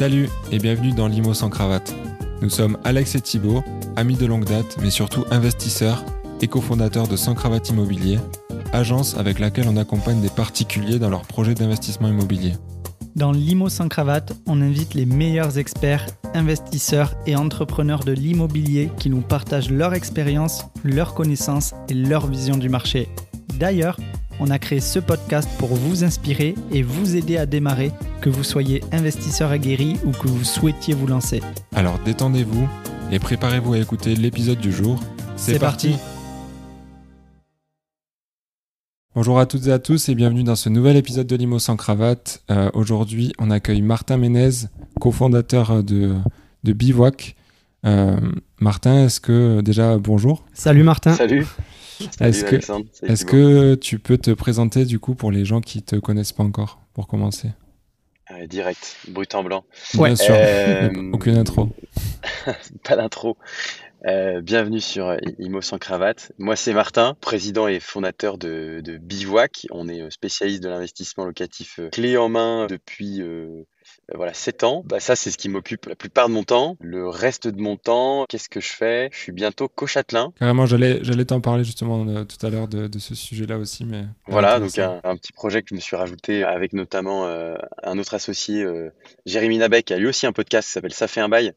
Salut et bienvenue dans Limo sans cravate. Nous sommes Alex et Thibault, amis de longue date, mais surtout investisseurs et cofondateurs de Sans Cravate Immobilier, agence avec laquelle on accompagne des particuliers dans leurs projets d'investissement immobilier. Dans Limo sans cravate, on invite les meilleurs experts, investisseurs et entrepreneurs de l'immobilier qui nous partagent leur expérience, leurs connaissances et leur vision du marché. D'ailleurs, on a créé ce podcast pour vous inspirer et vous aider à démarrer, que vous soyez investisseur aguerri ou que vous souhaitiez vous lancer. Alors détendez-vous et préparez-vous à écouter l'épisode du jour. C'est parti. Bonjour à toutes et à tous et bienvenue dans ce nouvel épisode de Limo sans cravate. Euh, Aujourd'hui, on accueille Martin Ménez, cofondateur de, de Bivouac. Euh, Martin, est-ce que déjà bonjour Salut Martin. Salut. Est-ce que, est que tu peux te présenter du coup pour les gens qui te connaissent pas encore, pour commencer? Euh, Direct, brut en blanc. Bien sûr, aucune intro. pas d'intro. Euh, bienvenue sur Imo sans cravate. Moi, c'est Martin, président et fondateur de, de Bivouac. On est spécialiste de l'investissement locatif clé en main depuis euh, voilà, 7 ans. Bah, ça, c'est ce qui m'occupe la plupart de mon temps. Le reste de mon temps, qu'est-ce que je fais? Je suis bientôt co-châtelain. Carrément, j'allais, j'allais t'en parler justement euh, tout à l'heure de, de ce sujet-là aussi. Mais voilà, donc un, petit projet que je me suis rajouté avec notamment euh, un autre associé, Jérémy Nabec, qui a lui aussi un podcast qui s'appelle Ça fait un bail.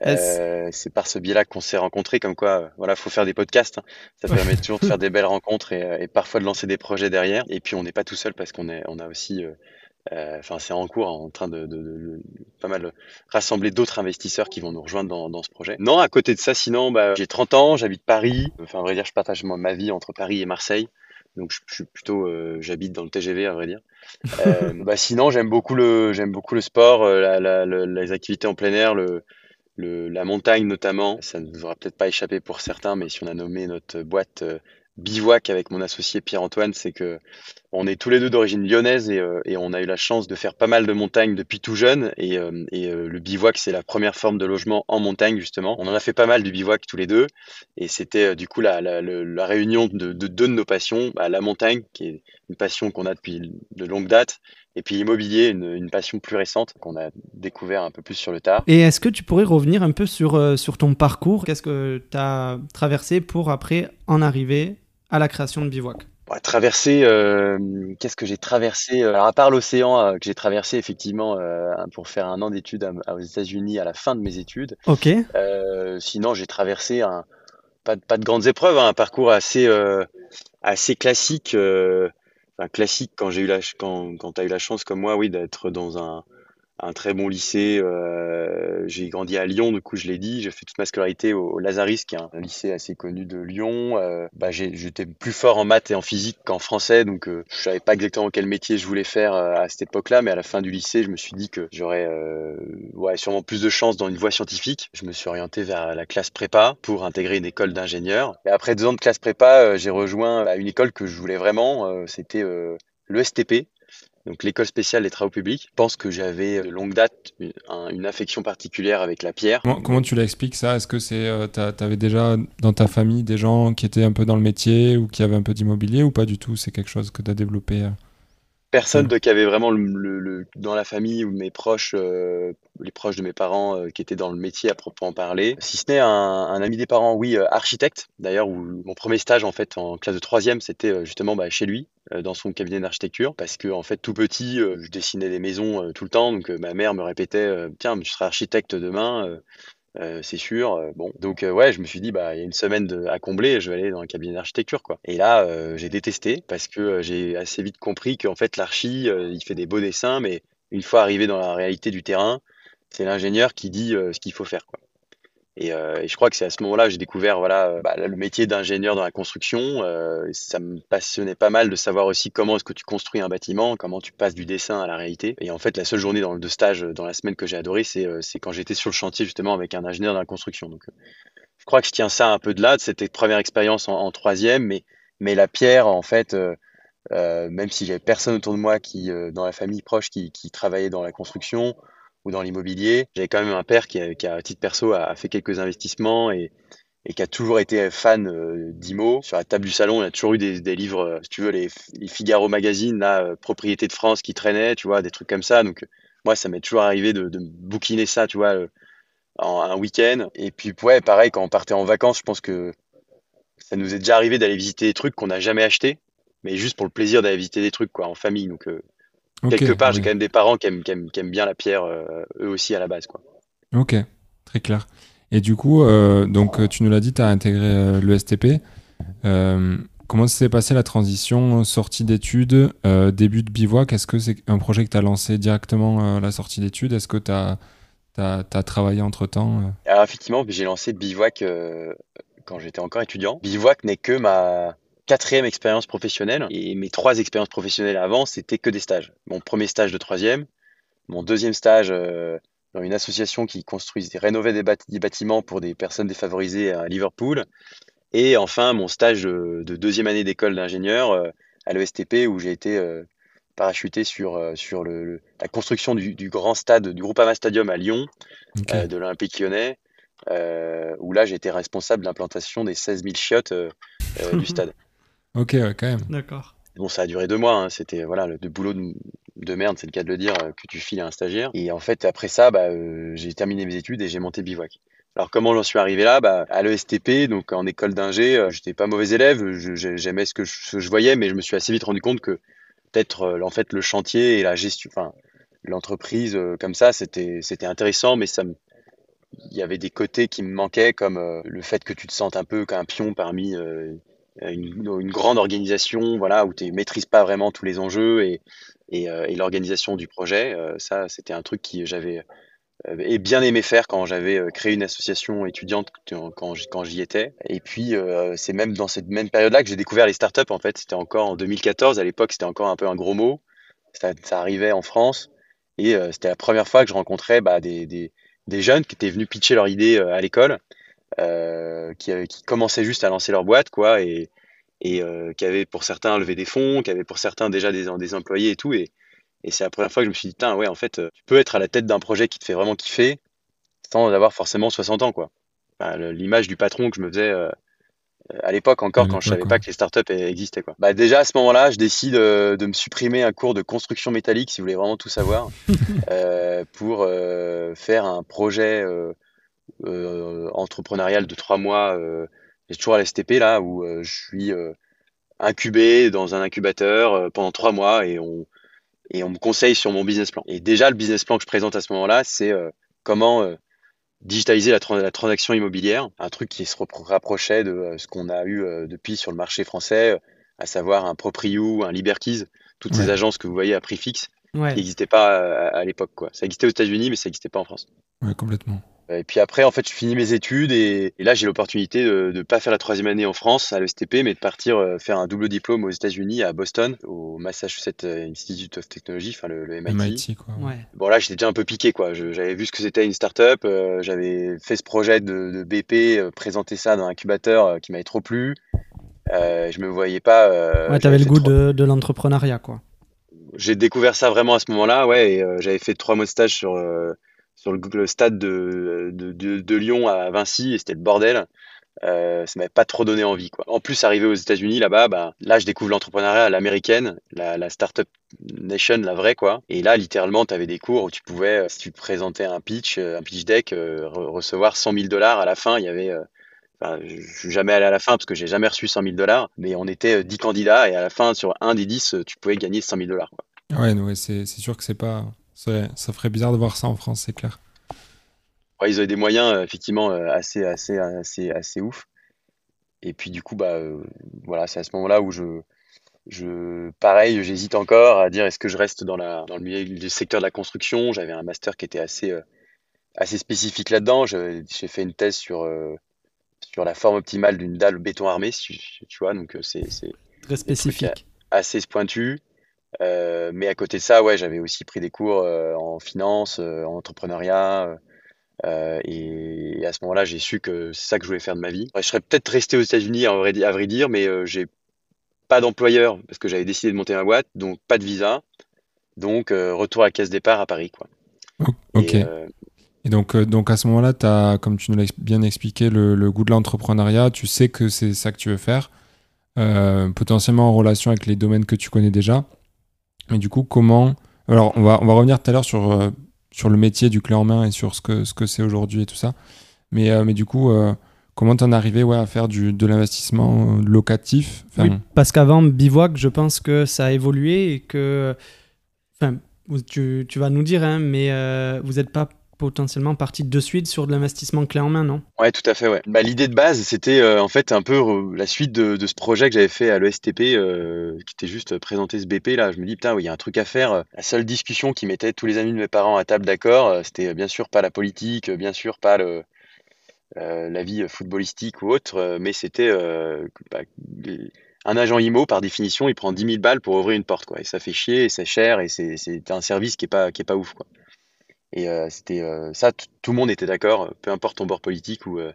c'est par ce biais-là qu'on s'est rencontrés, comme quoi, voilà, faut faire des podcasts. Hein. Ça permet toujours de faire des belles rencontres et, et, parfois de lancer des projets derrière. Et puis, on n'est pas tout seul parce qu'on est, on a aussi euh, enfin, c'est en cours, en train de, de, de, pas mal rassembler d'autres investisseurs qui vont nous rejoindre dans, dans, ce projet. Non, à côté de ça, sinon, bah, j'ai 30 ans, j'habite Paris. Enfin, à vrai dire, je partage ma vie entre Paris et Marseille. Donc, je, je suis plutôt, euh, j'habite dans le TGV, à vrai dire. Euh, bah, sinon, j'aime beaucoup le, j'aime beaucoup le sport, euh, la, la, les activités en plein air, le, le, la montagne notamment. Ça ne vous aura peut-être pas échappé pour certains, mais si on a nommé notre boîte bivouac avec mon associé Pierre-Antoine, c'est que on est tous les deux d'origine lyonnaise et, euh, et, on a eu la chance de faire pas mal de montagnes depuis tout jeune. Et, euh, euh, le bivouac, c'est la première forme de logement en montagne, justement. On en a fait pas mal du bivouac tous les deux. Et c'était du coup la, réunion de, de, deux de nos passions, bah, la montagne, qui est une passion qu'on a depuis de longue date, et puis immobilier, une, une passion plus récente qu'on a découvert un peu plus sur le tard. Et est-ce que tu pourrais revenir un peu sur, sur ton parcours? Qu'est-ce que tu as traversé pour après en arriver à la création de Bivouac Traverser, euh, qu'est-ce que j'ai traversé Alors à part l'océan euh, que j'ai traversé effectivement euh, pour faire un an d'études aux États-Unis à la fin de mes études. Ok. Euh, sinon j'ai traversé un pas, pas de grandes épreuves, hein, un parcours assez euh, assez classique, enfin classique quand j'ai eu la quand quand as eu la chance comme moi, oui, d'être dans un un très bon lycée. Euh, j'ai grandi à Lyon, du coup, je l'ai dit. J'ai fait toute ma scolarité au, Lazaris, qui est un lycée assez connu de Lyon. Euh, bah, j'étais plus fort en maths et en physique qu'en français, donc euh, je savais pas exactement quel métier je voulais faire euh, à cette époque-là. Mais à la fin du lycée, je me suis dit que j'aurais euh, ouais, sûrement plus de chance dans une voie scientifique. Je me suis orienté vers la classe prépa pour intégrer une école d'ingénieur. Et après deux ans de classe prépa, j'ai rejoint bah, une école que je voulais vraiment. C'était le STP, donc l'école spéciale des travaux publics. Pense que j'avais de longue date une, affection particulière avec la pierre. Comment, comment tu l'expliques ça? Est-ce que c'est euh, t'avais déjà dans ta famille des gens qui étaient un peu dans le métier ou qui avaient un peu d'immobilier ou pas du tout? C'est quelque chose que tu as développé euh? Personne de, qui avait vraiment le, le, le, dans la famille ou mes proches, euh, les proches de mes parents euh, qui étaient dans le métier à proprement parler. Si ce n'est un, un, ami des parents, oui, euh, architecte. D'ailleurs, mon premier stage en fait en classe de troisième, c'était justement bah, chez lui, dans son cabinet d'architecture, parce que en fait tout petit, je dessinais des maisons tout le temps, donc ma mère me répétait, tiens, je serai architecte demain. Euh, c'est sûr. Euh, bon, donc euh, ouais, je me suis dit bah il y a une semaine à combler, je vais aller dans un cabinet d'architecture quoi. Et là, j'ai détesté parce que j'ai assez vite compris qu'en fait l'archi, il fait des beaux dessins, mais une fois arrivé dans la réalité du terrain, c'est l'ingénieur qui dit ce qu'il faut faire quoi. Et, euh, et, je crois que c'est à ce moment-là que j'ai découvert voilà euh, bah, le métier d'ingénieur dans la construction. Euh, ça me passionnait pas mal de savoir aussi comment est-ce que tu construis un bâtiment, comment tu passes du dessin à la réalité. Et en fait, la seule journée dans, de stage dans la semaine que j'ai adoré, c'est euh, quand j'étais sur le chantier justement avec un ingénieur dans la construction. Donc, euh, je crois que je tiens ça un peu de là, de cette première expérience en, troisième, mais mais la pierre, en fait. même si j'avais personne autour de moi qui, dans la famille proche, qui, qui travaillait dans la construction, ou dans l'immobilier. J'avais quand même un père qui, a, qui titre perso, a, fait quelques investissements et, et qui a toujours été fan euh, d'IMO. Sur la table du salon, il a toujours eu des, livres, euh, si tu veux, les, Figaro Magazine, la euh, Propriété de France qui traînaient, tu vois, des trucs comme ça. Donc, moi, ça m'est toujours arrivé de, de bouquiner ça, tu vois, en un week-end. Et puis, ouais, pareil, quand on partait en vacances, je pense que ça nous est déjà arrivé d'aller visiter des trucs qu'on n'a jamais achetés, mais juste pour le plaisir d'aller visiter des trucs, quoi, en famille. Donc, quelque part, j'ai quand même des parents qui aiment, qui aiment, bien la pierre, eux aussi, à la base, quoi. Ok, très clair. Et du coup, donc, tu nous l'as dit, tu as intégré le STP. Comment s'est passée la transition sortie d'études, euh, début de bivouac? Est-ce que c'est un projet que tu as lancé directement à la sortie d'études? Est-ce que tu as, as, travaillé entre-temps euh? Alors effectivement, j'ai lancé bivouac euh, quand j'étais encore étudiant. Bivouac n'est que ma quatrième expérience professionnelle et mes trois expériences professionnelles avant, c'était que des stages. Mon premier stage de troisième, mon deuxième stage dans une association qui construisait, rénovait des bâtiments pour des personnes défavorisées à Liverpool et enfin, mon stage de, deuxième année d'école d'ingénieur euh, à l'ESTP où j'ai été euh, parachuté sur, euh, sur le, la construction du, grand stade du Groupama Stadium à Lyon, de l'Olympique lyonnais, où là j'ai été responsable de l'implantation des 16 000 chiottes du stade. Ok, quand même. D'accord. Bon, ça a duré deux mois. Hein. C'était voilà le, boulot de, merde, c'est le cas de le dire, que tu files à un stagiaire. Et en fait, après ça, bah, j'ai terminé mes études et j'ai monté Bivouac. Alors comment j'en suis arrivé là? Bah, À l'ESTP, donc en école d'ingé, euh, j'étais pas mauvais élève, j'aimais ce que je, voyais, mais je me suis assez vite rendu compte que peut-être euh, en fait le chantier et la gestion, enfin l'entreprise euh, comme ça, c'était c'était intéressant, mais ça il y avait des côtés qui me manquaient, comme le fait que tu te sentes un peu qu'un pion parmi une, grande organisation, voilà, où tu maîtrises pas vraiment tous les enjeux et, et, et l'organisation du projet. ça, c'était un truc qui j'avais euh, bien aimé faire quand j'avais euh, créé une association étudiante quand, quand j'y étais. Et puis euh, c'est même dans cette même période-là que j'ai découvert les startups. En fait, c'était encore en 2014. À l'époque, c'était encore un peu un gros mot. Ça, ça arrivait en France et c'était la première fois que je rencontrais bah, des, des, des, jeunes qui étaient venus pitcher leur idée à l'école, euh, qui, qui commençaient juste à lancer leur boîte, quoi, et, et qui avaient pour certains levé des fonds, qui avaient pour certains déjà des, des employés et tout. Et, et c'est la première fois que je me suis dit, ouais, en fait, euh, tu peux être à la tête d'un projet qui te fait vraiment kiffer sans avoir forcément 60 ans, quoi. L'image du patron que je me faisais euh, à l'époque encore, quand je savais pas que les startups existaient, quoi. Bah, déjà, à ce moment-là, je décide euh, de me supprimer un cours de construction métallique, si vous voulez vraiment tout savoir, pour faire un projet entrepreneurial de trois mois. J'ai toujours à l'STP, là, où je suis incubé dans un incubateur pendant trois mois et on et on me conseille sur mon business plan. Et déjà, le business plan que je présente à ce moment-là, c'est euh, comment euh, digitaliser la, transaction immobilière, un truc qui se rapprochait de euh, ce qu'on a eu depuis sur le marché français, à savoir un Proprio, un Liberkeys, toutes ces agences que vous voyez à prix fixe, qui n'existaient pas à, l'époque. Quoi. Ça existait aux États-Unis, mais ça n'existait pas en France. Oui, complètement. Euh, et puis après, en fait, je finis mes études et, là, j'ai l'opportunité de ne pas faire la troisième année en France à l'ESTP, mais de partir euh, faire un double diplôme aux États-Unis, à Boston, au Massachusetts Institute of Technology, enfin le, MIT. quoi. Bon, là, j'étais déjà un peu piqué, quoi. J'avais vu ce que c'était une startup, euh, j'avais fait ce projet de, BP, présenter ça dans un incubateur qui m'avait trop plu. je me voyais pas. ouais, t'avais le goût de, de l'entrepreneuriat, quoi. J'ai découvert ça vraiment à ce moment-là, ouais. Et j'avais fait trois mois de stage sur sur le, stade de, de, Lyon à Vinci et c'était le bordel. Euh, ça m'avait pas trop donné envie. Quoi. En plus, arrivé aux États-Unis, là-bas, bah, là, je découvre l'entrepreneuriat à l'américaine, la, startup nation, la vraie, quoi. Et là, littéralement, tu avais des cours où tu pouvais, euh, si tu présentais un pitch, euh, un pitch deck, recevoir 100 000 dollars à la fin. Il y avait, enfin, je suis jamais allé à la fin parce que j'ai jamais reçu 100 000 dollars, mais on était 10 candidats et à la fin, sur un des 10, tu pouvais gagner 100 000 dollars. Ouais, ouais c'est sûr que c'est pas ça ferait bizarre de voir ça en France, c'est clair. ils avaient des moyens euh, effectivement euh, assez, assez, assez, assez ouf. Et puis du coup, bah, euh, voilà, c'est à ce moment-là où je, je, pareil, j'hésite encore à dire est-ce que je reste dans, la, dans le milieu du secteur de la construction? J'avais un master qui était assez, assez spécifique là-dedans. J'ai fait une thèse sur, sur la forme optimale d'une dalle béton armé, tu, vois, donc c'est très spécifique, assez pointu. Euh, mais à côté de ça, ouais, j'avais aussi pris des cours euh, en finance, euh, en entrepreneuriat. Et, à ce moment-là, j'ai su que c'est ça que je voulais faire de ma vie. je serais peut-être resté aux États-Unis, à vrai, à vrai dire, mais j'ai pas d'employeur parce que j'avais décidé de monter ma boîte, donc pas de visa. Donc, retour à la caisse départ à Paris. Quoi. Ok. Et, donc, donc à ce moment-là, tu as, comme tu nous l'as bien expliqué, le, le goût de l'entrepreneuriat. Tu sais que c'est ça que tu veux faire, potentiellement en relation avec les domaines que tu connais déjà. Mais du coup, comment Alors, on va, on va revenir tout à l'heure sur, sur le métier du clé en main et sur ce que ce que c'est aujourd'hui et tout ça. Mais, mais du coup, comment t'en es arrivé ouais, à faire du, de l'investissement locatif? Oui, Parce qu'avant Bivouac, je pense que ça a évolué et que. Enfin, tu, tu vas nous dire, hein, mais vous n'êtes pas potentiellement parti de suite sur de l'investissement clé en main, non? Ouais, tout à fait. Ouais. Bah, L'idée de base, c'était euh, en fait un peu euh, la suite de, ce projet que j'avais fait à l'ESTP, euh, qui était juste présenter ce BP. Là, je me dis, putain, il y a un truc à faire. La seule discussion qui mettait tous les amis de mes parents à table d'accord, c'était bien sûr pas la politique, bien sûr pas la vie footballistique ou autre, mais c'était bah, un agent IMO, par définition, il prend 10 000 balles pour ouvrir une porte. Quoi. Et ça fait chier, et c'est cher, et c'est un service qui est pas, qui est pas ouf. Quoi. Et euh, c'était euh, ça, tout le monde était d'accord, peu importe ton bord politique ou, euh,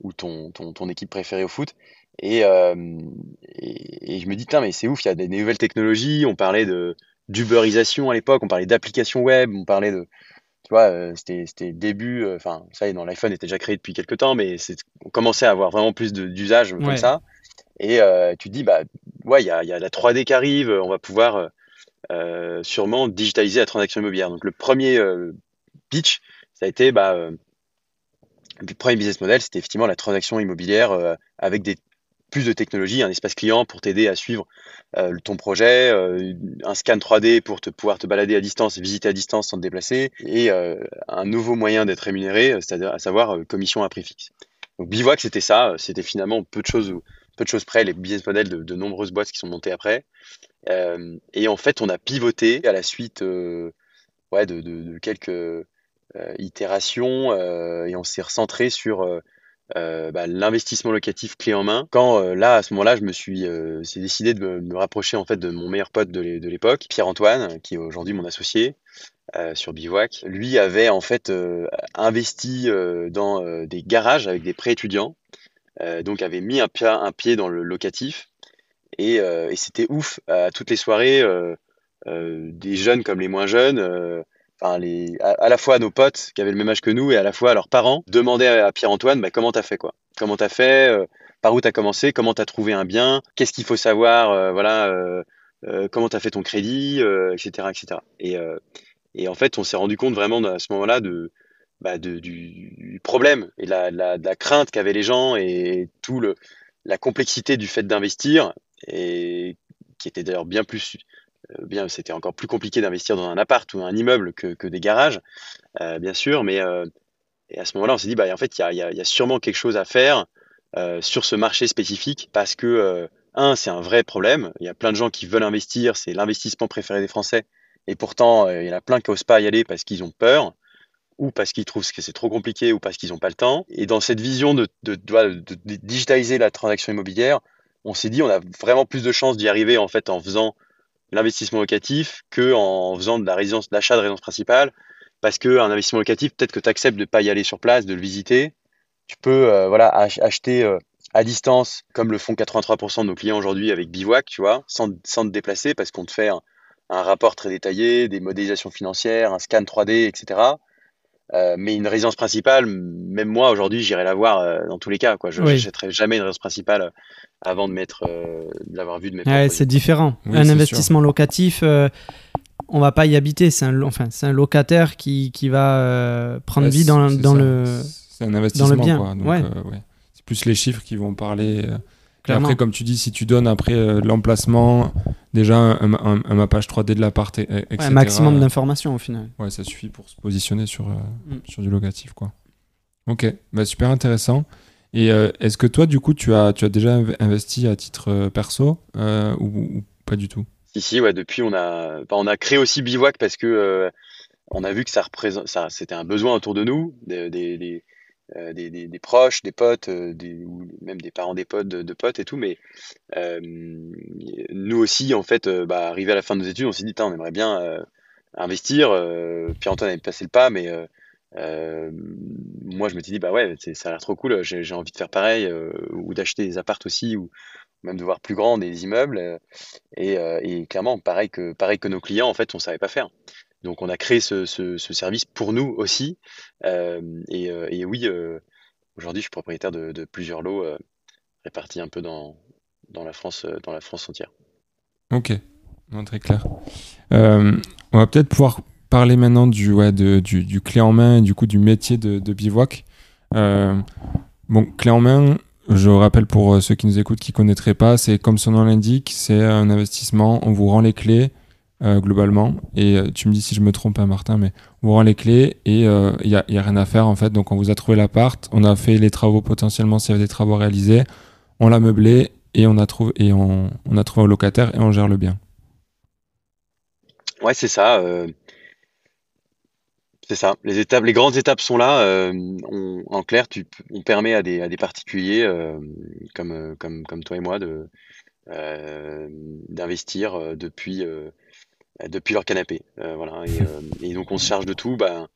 ou ton, ton, ton, équipe préférée au foot. Et, et, et, je me dis, mais c'est ouf, il y a des, nouvelles technologies. On parlait de d'uberisation à l'époque, on parlait d'applications web, on parlait de. Tu vois, c'était c'était début. Enfin, ça y est, l'iPhone était déjà créé depuis quelques temps, mais on commençait à avoir vraiment plus d'usage comme ça. Et tu te dis, bah, ouais, il y a, y a la 3D qui arrive, on va pouvoir euh, sûrement digitaliser la transaction immobilière. Donc le premier pitch, ça a été bah, euh, le premier business model, c'était effectivement la transaction immobilière euh, avec plus de technologie, un espace client pour t'aider à suivre euh, ton projet, un scan 3D pour te pouvoir te balader à distance, visiter à distance sans te déplacer, et un nouveau moyen d'être rémunéré, c'est-à-dire à savoir commission à prix fixe. Donc Bivouac, c'était ça, c'était finalement peu de choses peu de choses près les business models de, de nombreuses boîtes qui sont montées après. et en fait, on a pivoté à la suite ouais, de, de, quelques euh, itération euh, et on s'est recentré sur euh, bah, l'investissement locatif clé en main. Quand là, à ce moment-là, je me suis, décidé de me, rapprocher en fait de mon meilleur pote de l'époque, Pierre-Antoine, qui est aujourd'hui mon associé. sur Bivouac. Lui avait en fait investi dans des garages avec des prêts étudiants, donc avait mis un un pied dans le locatif et, et c'était ouf à toutes les soirées, des jeunes comme les moins jeunes enfin les, à, la fois nos potes qui avaient le même âge que nous et à la fois leurs parents demandaient à, Pierre-Antoine bah, comment t'as fait quoi? Comment t'as fait euh, Par où t'as commencé? Comment t'as trouvé un bien? Qu'est-ce qu'il faut savoir euh, Voilà, euh, euh comment t'as fait ton crédit, etc., etc. Et, en fait, on s'est rendu compte vraiment à ce moment-là de, bah, du problème et de la crainte qu'avaient les gens et tout le la complexité du fait d'investir et qui était d'ailleurs bien plus euh, bien, c'était encore plus compliqué d'investir dans un appart ou un immeuble que, que des garages, euh, bien sûr. Mais euh, et à ce moment-là, on s'est dit, bah, en fait, il y y, y a, sûrement quelque chose à faire sur ce marché spécifique parce que, un, c'est un vrai problème. Il y a plein de gens qui veulent investir, c'est l'investissement préféré des Français. Et pourtant, il y en a plein qui n'osent pas y aller parce qu'ils ont peur ou parce qu'ils trouvent que c'est trop compliqué ou parce qu'ils n'ont pas le temps. Et dans cette vision de, de, de, de, digitaliser la transaction immobilière, on s'est dit on a vraiment plus de chances d'y arriver en fait en faisant l'investissement locatif que en faisant de la résidence, l'achat de résidence principale. Parce que un investissement locatif, peut-être que tu acceptes de ne pas y aller sur place, de le visiter. Tu peux euh, voilà, acheter euh, à distance, comme le font 83% de nos clients aujourd'hui avec Bivouac, tu vois, sans, sans te déplacer, parce qu'on te fait un, rapport très détaillé, des modélisations financières, un scan 3D, etc. Euh, mais une résidence principale, même moi aujourd'hui, j'irai la voir euh, dans tous les cas. Quoi. Je n'achèterai jamais une résidence principale euh, avant de mettre, de l'avoir vu de mes ouais, C'est différent. un investissement locatif, on va pas y habiter. C'est un, enfin, c'est un locataire qui, qui va prendre vie dans, dans le. C'est un investissement. Dans le bien. Quoi. Donc, ouais. C'est plus les chiffres qui vont parler. Après, comme tu dis, si tu donnes après l'emplacement, déjà un, un, mappage 3D de l'appart, etc. un maximum d'informations au final. Ouais, ça suffit pour se positionner sur, euh, mm. sur du locatif. Quoi. Ok, bah, super intéressant. Et euh, est-ce que toi, du coup, tu as, tu as déjà investi à titre euh, perso ou, pas du tout? Si, si, ouais, depuis, on a, on a créé aussi Bivouac parce que on a vu que ça représente, ça, c'était un besoin autour de nous, des, des euh, des, des, proches, des potes, euh, des, ou même des parents des potes, de, potes et tout. Mais euh, nous aussi, en fait, bah, arrivé à la fin de nos études, on s'est dit, on aimerait bien investir. Pierre-Antoine avait passé le pas, mais moi, je me suis dit, bah ouais, ça a l'air trop cool, j'ai envie de faire pareil, ou d'acheter des appartes aussi, ou même de voir plus grand des immeubles. Et, et, clairement, pareil que, pareil que nos clients, en fait, on savait pas faire. Donc on a créé ce, service pour nous aussi. Euh, euh, et, oui, euh, aujourd'hui je suis propriétaire de, plusieurs lots répartis un peu dans, la France, dans la France entière. Ok, très clair. on va peut-être pouvoir parler maintenant du, clé en main et du coup du métier de, de bivouac. bon, clé en main, je rappelle pour ceux qui nous écoutent qui ne connaîtraient pas, c'est comme son nom l'indique, c'est un investissement, on vous rend les clés euh, globalement. Et euh, tu me dis si je me trompe, hein, Martin, mais on rend les clés et il euh, n'y a, a, rien à faire en fait. Donc on vous a trouvé l'appart, on a fait les travaux potentiellement s'il y avait des travaux réalisés, on l'a meublé et on a trouvé et on, on, a trouvé un locataire et on gère le bien. Ouais, c'est ça. C'est ça. Les étapes, les grandes étapes sont là. On, en clair, tu, on permet à des, à des particuliers comme, comme, comme toi et moi de d'investir depuis euh, depuis leur canapé. Euh, voilà. Euh, et, donc on se charge de tout. Bah,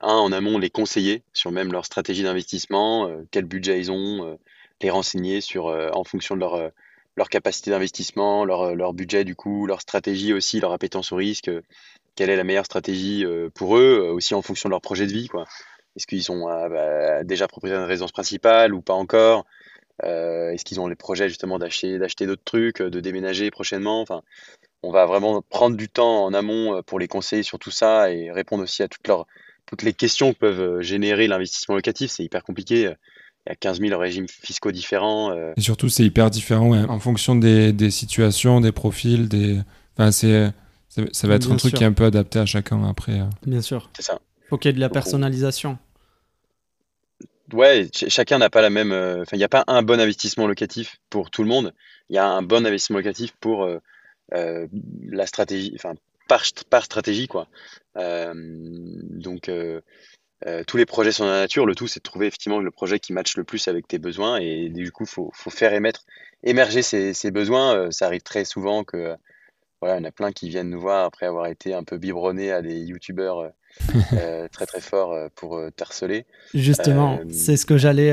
un, en amont, les conseiller sur même leur stratégie d'investissement, quel budget ils ont, les renseigner sur, en fonction de leur, leur capacité d'investissement, leur, leur, budget du coup, leur stratégie aussi, leur appétence au risque, quelle est la meilleure stratégie pour eux, aussi en fonction de leur projet de vie. Quoi. Est-ce qu'ils sont bah, déjà propriétaires de résidence principale ou pas encore? Est-ce qu'ils ont les projets justement d'acheter, d'acheter d'autres trucs, de déménager prochainement? Enfin, on va vraiment prendre du temps en amont euh, pour les conseiller sur tout ça et répondre aussi à toutes, leurs, toutes les questions que peuvent euh, générer l'investissement locatif. C'est hyper compliqué. Il y a 15 000 régimes fiscaux différents. Euh. Et surtout, c'est hyper différent en fonction des, des, situations, des profils. Des... Enfin, c'est, ça va être un truc qui est un peu adapté à chacun après. Bien sûr. C'est ça. Faut qu'il y ait de la personnalisation. Ouais, chacun n'a pas la même. Enfin, il n'y a pas un bon investissement locatif pour tout le monde. Il y a un bon investissement locatif pour euh, la stratégie, enfin par, par stratégie quoi. Euh, donc euh, tous les projets sont dans la nature. Le tout, c'est de trouver effectivement le projet qui matche le plus avec tes besoins. Et du coup, faut, faut faire émettre, émerger ces, ces besoins. ça arrive très souvent que voilà, il y en a plein qui viennent nous voir après avoir été un peu biberonnés à des youtubeurs très très forts pour euh, harceler. Justement, c'est ce que j'allais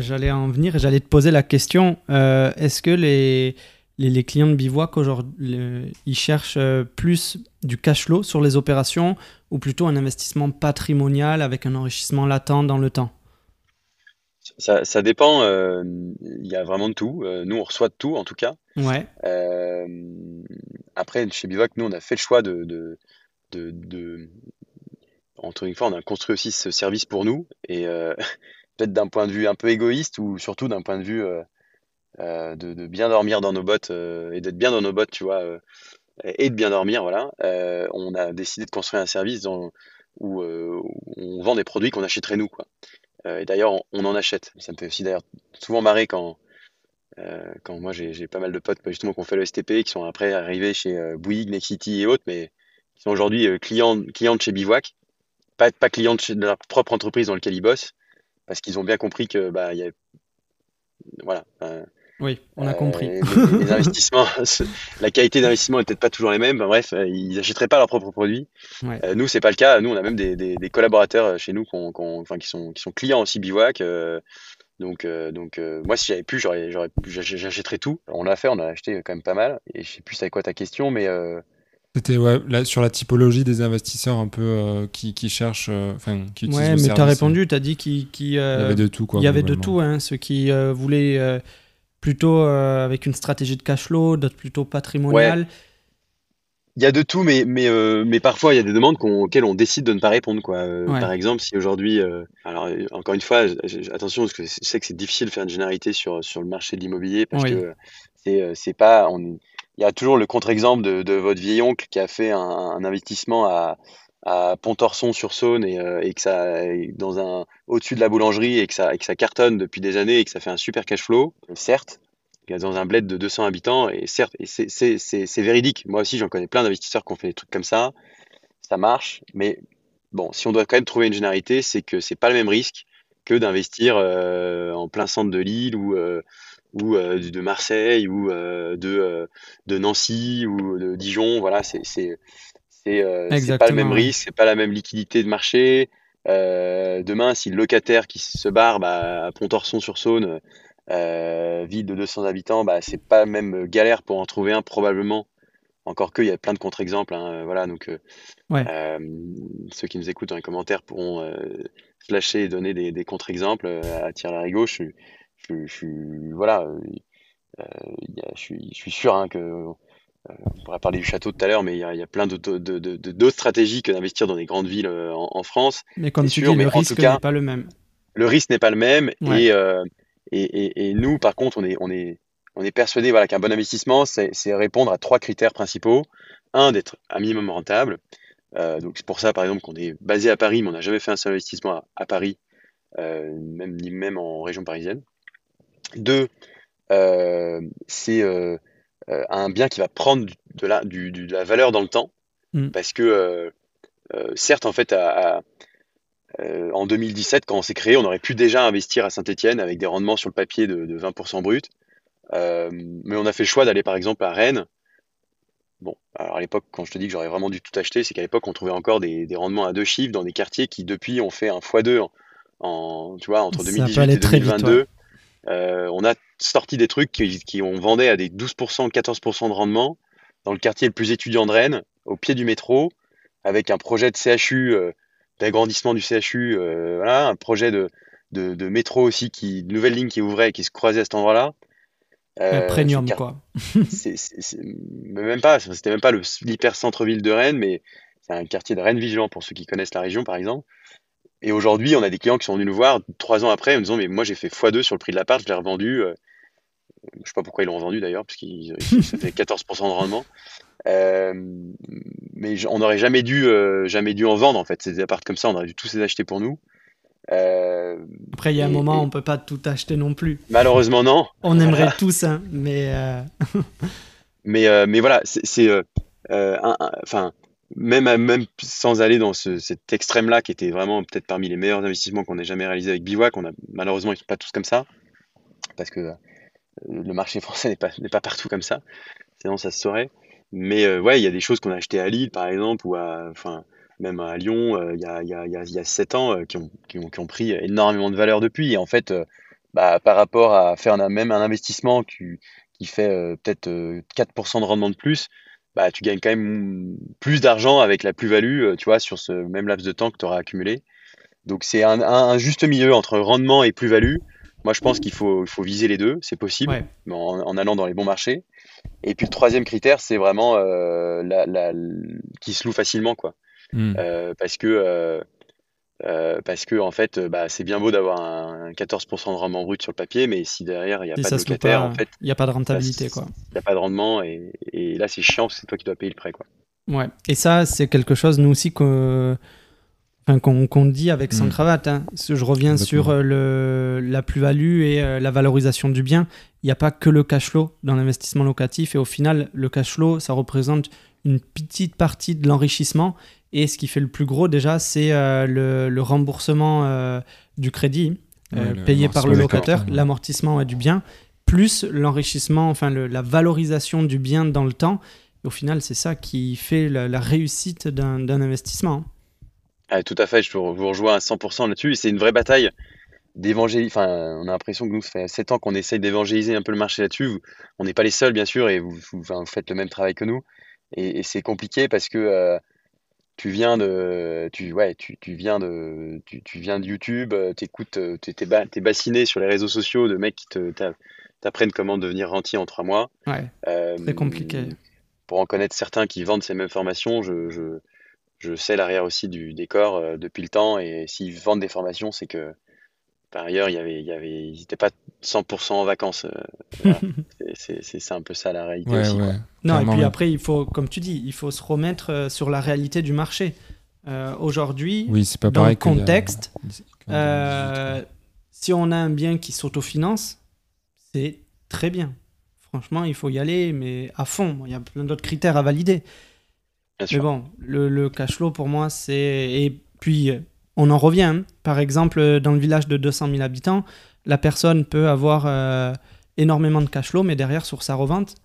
j'allais en venir. J'allais te poser la question. Est-ce que les les, clients de bivouac aujourd'hui, ils cherchent euh, plus du cash flow sur les opérations ou plutôt un investissement patrimonial avec un enrichissement latent dans le temps? Ça, dépend. Euh, il y a vraiment de tout. Euh, nous, on reçoit de tout, en tout cas. Ouais. après, chez Bivouac, nous, on a fait le choix de, de, de, entre une fois, on a construit aussi ce service pour nous. Et peut-être d'un point de vue un peu égoïste ou surtout d'un point de vue euh, de, bien dormir dans nos bottes euh, et d'être bien dans nos bottes, tu vois, euh, et de bien dormir, voilà. on a décidé de construire un service où, on vend des produits qu'on achèterait nous, quoi. et d'ailleurs, on, en achète. Ça me fait aussi d'ailleurs souvent marrer quand, quand moi j'ai pas mal de potes justement qui ont fait le STP, qui sont après arrivés chez Bouygues, Nexity et autres, mais qui sont aujourd'hui clients, de chez Bivouac, pas, pas clients de, leur propre entreprise dans laquelle ils bossent, parce qu'ils ont bien compris que bah, y a, voilà, oui, on a compris. Euh, les, investissements, la qualité d'investissement n'est peut-être pas toujours les mêmes. bref, euh, ils n'achèteraient pas leurs propres produits. Ouais. Euh, nous, c'est pas le cas. Nous, on a même des, des, collaborateurs chez nous enfin, qui, sont, qui sont clients aussi bivouac. donc, donc moi, si j'avais pu, j'achèterais tout. On l'a fait, on a acheté quand même pas mal. Et je sais plus c'est quoi ta question, mais c'était ouais, sur la typologie des investisseurs un peu qui, qui, cherchent, enfin, qui utilisent Ouais, mais tu as répondu, tu as dit qu'il y avait de tout. Quoi, il y avait de tout, hein, ceux qui voulaient plutôt euh, avec une stratégie de cash flow, d'autres plutôt patrimoniales. Il y a de tout, mais, mais, euh, mais parfois il y a des demandes auxquelles on décide de ne pas répondre. Quoi. Euh, par exemple, si aujourd'hui, alors encore une fois, attention, parce que je sais que c'est difficile de faire une généralité sur, sur le marché de l'immobilier, parce que c'est pas. On, il y a toujours le contre-exemple de, de, votre vieil oncle qui a fait un investissement à, à Pontorson-sur-Saône et, euh, et, que ça dans un au-dessus de la boulangerie et que ça que ça cartonne depuis des années et que ça fait un super cash flow. Certes dans un bled de 200 habitants et certes et c'est véridique. Moi aussi j'en connais plein d'investisseurs qui ont fait des trucs comme ça. Ça marche mais bon si on doit quand même trouver une généralité c'est que c'est pas le même risque que d'investir euh, en plein centre de Lille ou euh, ou de Marseille ou de de Nancy ou de Dijon. Voilà c'est c'est euh, pas le même risque, c'est pas la même liquidité de marché. Euh, demain, si le locataire qui se barre bah, à Pontorson-sur-Saône, euh, ville de 200 habitants, bah, c'est pas même galère pour en trouver un probablement. Encore qu'il y a plein de contre-exemples. Hein, voilà, donc euh, ceux qui nous écoutent dans les commentaires pourront lâcher et donner des, des contre-exemples à tirer la rigo. Je, je, je, voilà, je, suis, je suis sûr hein, que on pourra parler du château tout à l'heure, mais il y a, y a plein d'autres de, de, de, stratégies que d'investir dans des grandes villes en, en France. Mais comme tu sûr, dis, le risque n'est pas le même. Le risque n'est pas le même. Et, et, et, et, nous, par contre, on est, on est, on est persuadé voilà, qu'un bon investissement, c'est répondre à trois critères principaux. Un, d'être un minimum rentable. Euh, donc c'est pour ça, par exemple, qu'on est basé à Paris, mais on n'a jamais fait un seul investissement à, Paris, euh, même, ni même en région parisienne. Deux, euh, c'est un bien qui va prendre de la, du, de la valeur dans le temps, mm. parce que certes, en fait, en 2017, quand on s'est créé, on aurait pu déjà investir à Saint-Etienne avec des rendements sur le papier de, de 20% brut. Euh, mais on a fait le choix d'aller par exemple à Rennes. Bon, alors à l'époque, quand je te dis que j'aurais vraiment dû tout acheter, c'est qu'à l'époque, on trouvait encore des, des, rendements à deux chiffres dans des quartiers qui, depuis, ont fait un x2 en, tu vois, entre 2018 et 2022. Euh, on a sorti des trucs qui, qui ont vendait à des 12%, 14% de rendement dans le quartier le plus étudiant de Rennes, au pied du métro, avec un projet de CHU, euh, d'agrandissement du CHU, euh, voilà, un projet de, de, de, métro aussi, qui, de nouvelle ligne qui ouvrait et qui se croisait à cet endroit-là. Euh, premium, quoi. c'est, même pas, c'était même pas l'hyper centre-ville de Rennes, mais c'est un quartier de Rennes Vigilant pour ceux qui connaissent la région, par exemple. Et aujourd'hui, on a des clients qui sont venus nous voir trois ans après en disant Mais moi, j'ai fait x2 sur le prix de l'appart, je l'ai revendu. Euh, je sais pas pourquoi ils l'ont revendu d'ailleurs, parce qu'ils fait 14% de rendement. Euh, mais on n'aurait jamais dû, euh, jamais dû en vendre en fait. Ces apparts comme ça, on aurait dû tous les acheter pour nous. Euh, Après, il y a un moment, on peut pas tout acheter non plus. Malheureusement, non. On aimerait tous, hein, mais. Mais, mais voilà, c'est. Enfin, même, sans aller dans ce, cet extrême-là, qui était vraiment peut-être parmi les meilleurs investissements qu'on ait jamais réalisé avec Bivouac, on a, malheureusement, ils sont pas tous comme ça. Parce que le marché français n'est pas, partout comme ça. Sinon, ça se saurait. Mais ouais, il y a des choses qu'on a achetées à Lille, par exemple, ou. Enfin, même à Lyon, euh, il y, a, y, a, y, a, 7 ans, euh, qui ont, pris énormément de valeur depuis. Et en fait, euh, bah, par rapport à faire même un investissement qui, qui fait peut-être 4% de rendement de plus, bah, tu gagnes quand même plus d'argent avec la plus-value, tu vois, sur ce même laps de temps que tu auras accumulé. Donc c'est un, un, juste milieu entre rendement et plus-value. Moi, je pense qu'il faut, faut viser les deux, c'est possible, en, en, allant dans les bons marchés. Et puis le troisième critère, c'est vraiment euh, la, la, qui se loue facilement, quoi. Hmm. Euh, parce que euh, euh, parce que en fait, bah, c'est bien beau d'avoir un, 14% de rendement brut sur le papier, mais si derrière il n'y a pas de locataire, en fait, il n'y a pas de rentabilité, quoi. Il n'y a pas de rendement et, et là c'est chiant, c'est toi qui dois payer le prêt, quoi. Ouais. Et ça, c'est quelque chose nous aussi qu'on qu'on dit avec sans hmm. cravate. Hein. Je reviens sur le, la plus-value et la valorisation du bien. Il n'y a pas que le cash flow dans l'investissement locatif et au final, le cash flow, ça représente une petite partie de l'enrichissement et ce qui fait le plus gros déjà, c'est euh, le, remboursement euh, du crédit euh, payé par le locataire, l'amortissement du bien, plus l'enrichissement, enfin la valorisation du bien dans le temps. au final, c'est ça qui fait la, réussite d'un investissement. Ah, tout à fait, je vous rejoins à 100% là-dessus. C'est une vraie bataille d'évangéliser. Enfin, on a l'impression que nous, ça fait 7 ans qu'on essaye d'évangéliser un peu le marché là-dessus. On n'est pas les seuls, bien sûr, et vous, faites le même travail que nous. Et, c'est compliqué parce que tu viens de tu ouais tu, tu viens de tu, tu viens de YouTube euh, t'écoutes euh, t'es es, bassiné sur les réseaux sociaux de mecs qui te t'apprennent comment devenir rentier en trois mois. Ouais euh, compliqué. pour en connaître certains qui vendent ces mêmes formations je, je, je sais l'arrière aussi du décor depuis le temps. Et s'ils vendent des formations c'est que par ailleurs, il y avait, il y avait, ils n'étaient pas 100% en vacances. Euh, c'est un peu ça la réalité aussi. Non, et puis après, il faut, comme tu dis, il faut se remettre euh, sur la réalité du marché. Euh, Aujourd'hui, oui, pas dans le contexte, si on a un bien qui s'autofinance, c'est très bien. Franchement, il faut y aller, mais à fond. Il y a plein d'autres critères à valider. mais bon, le, le cash flow pour moi, c'est. Et puis, on en revient. Hein. Par exemple, dans le village de 200 000 habitants, la personne peut avoir euh, énormément de cash flow, mais derrière, sur sa revente,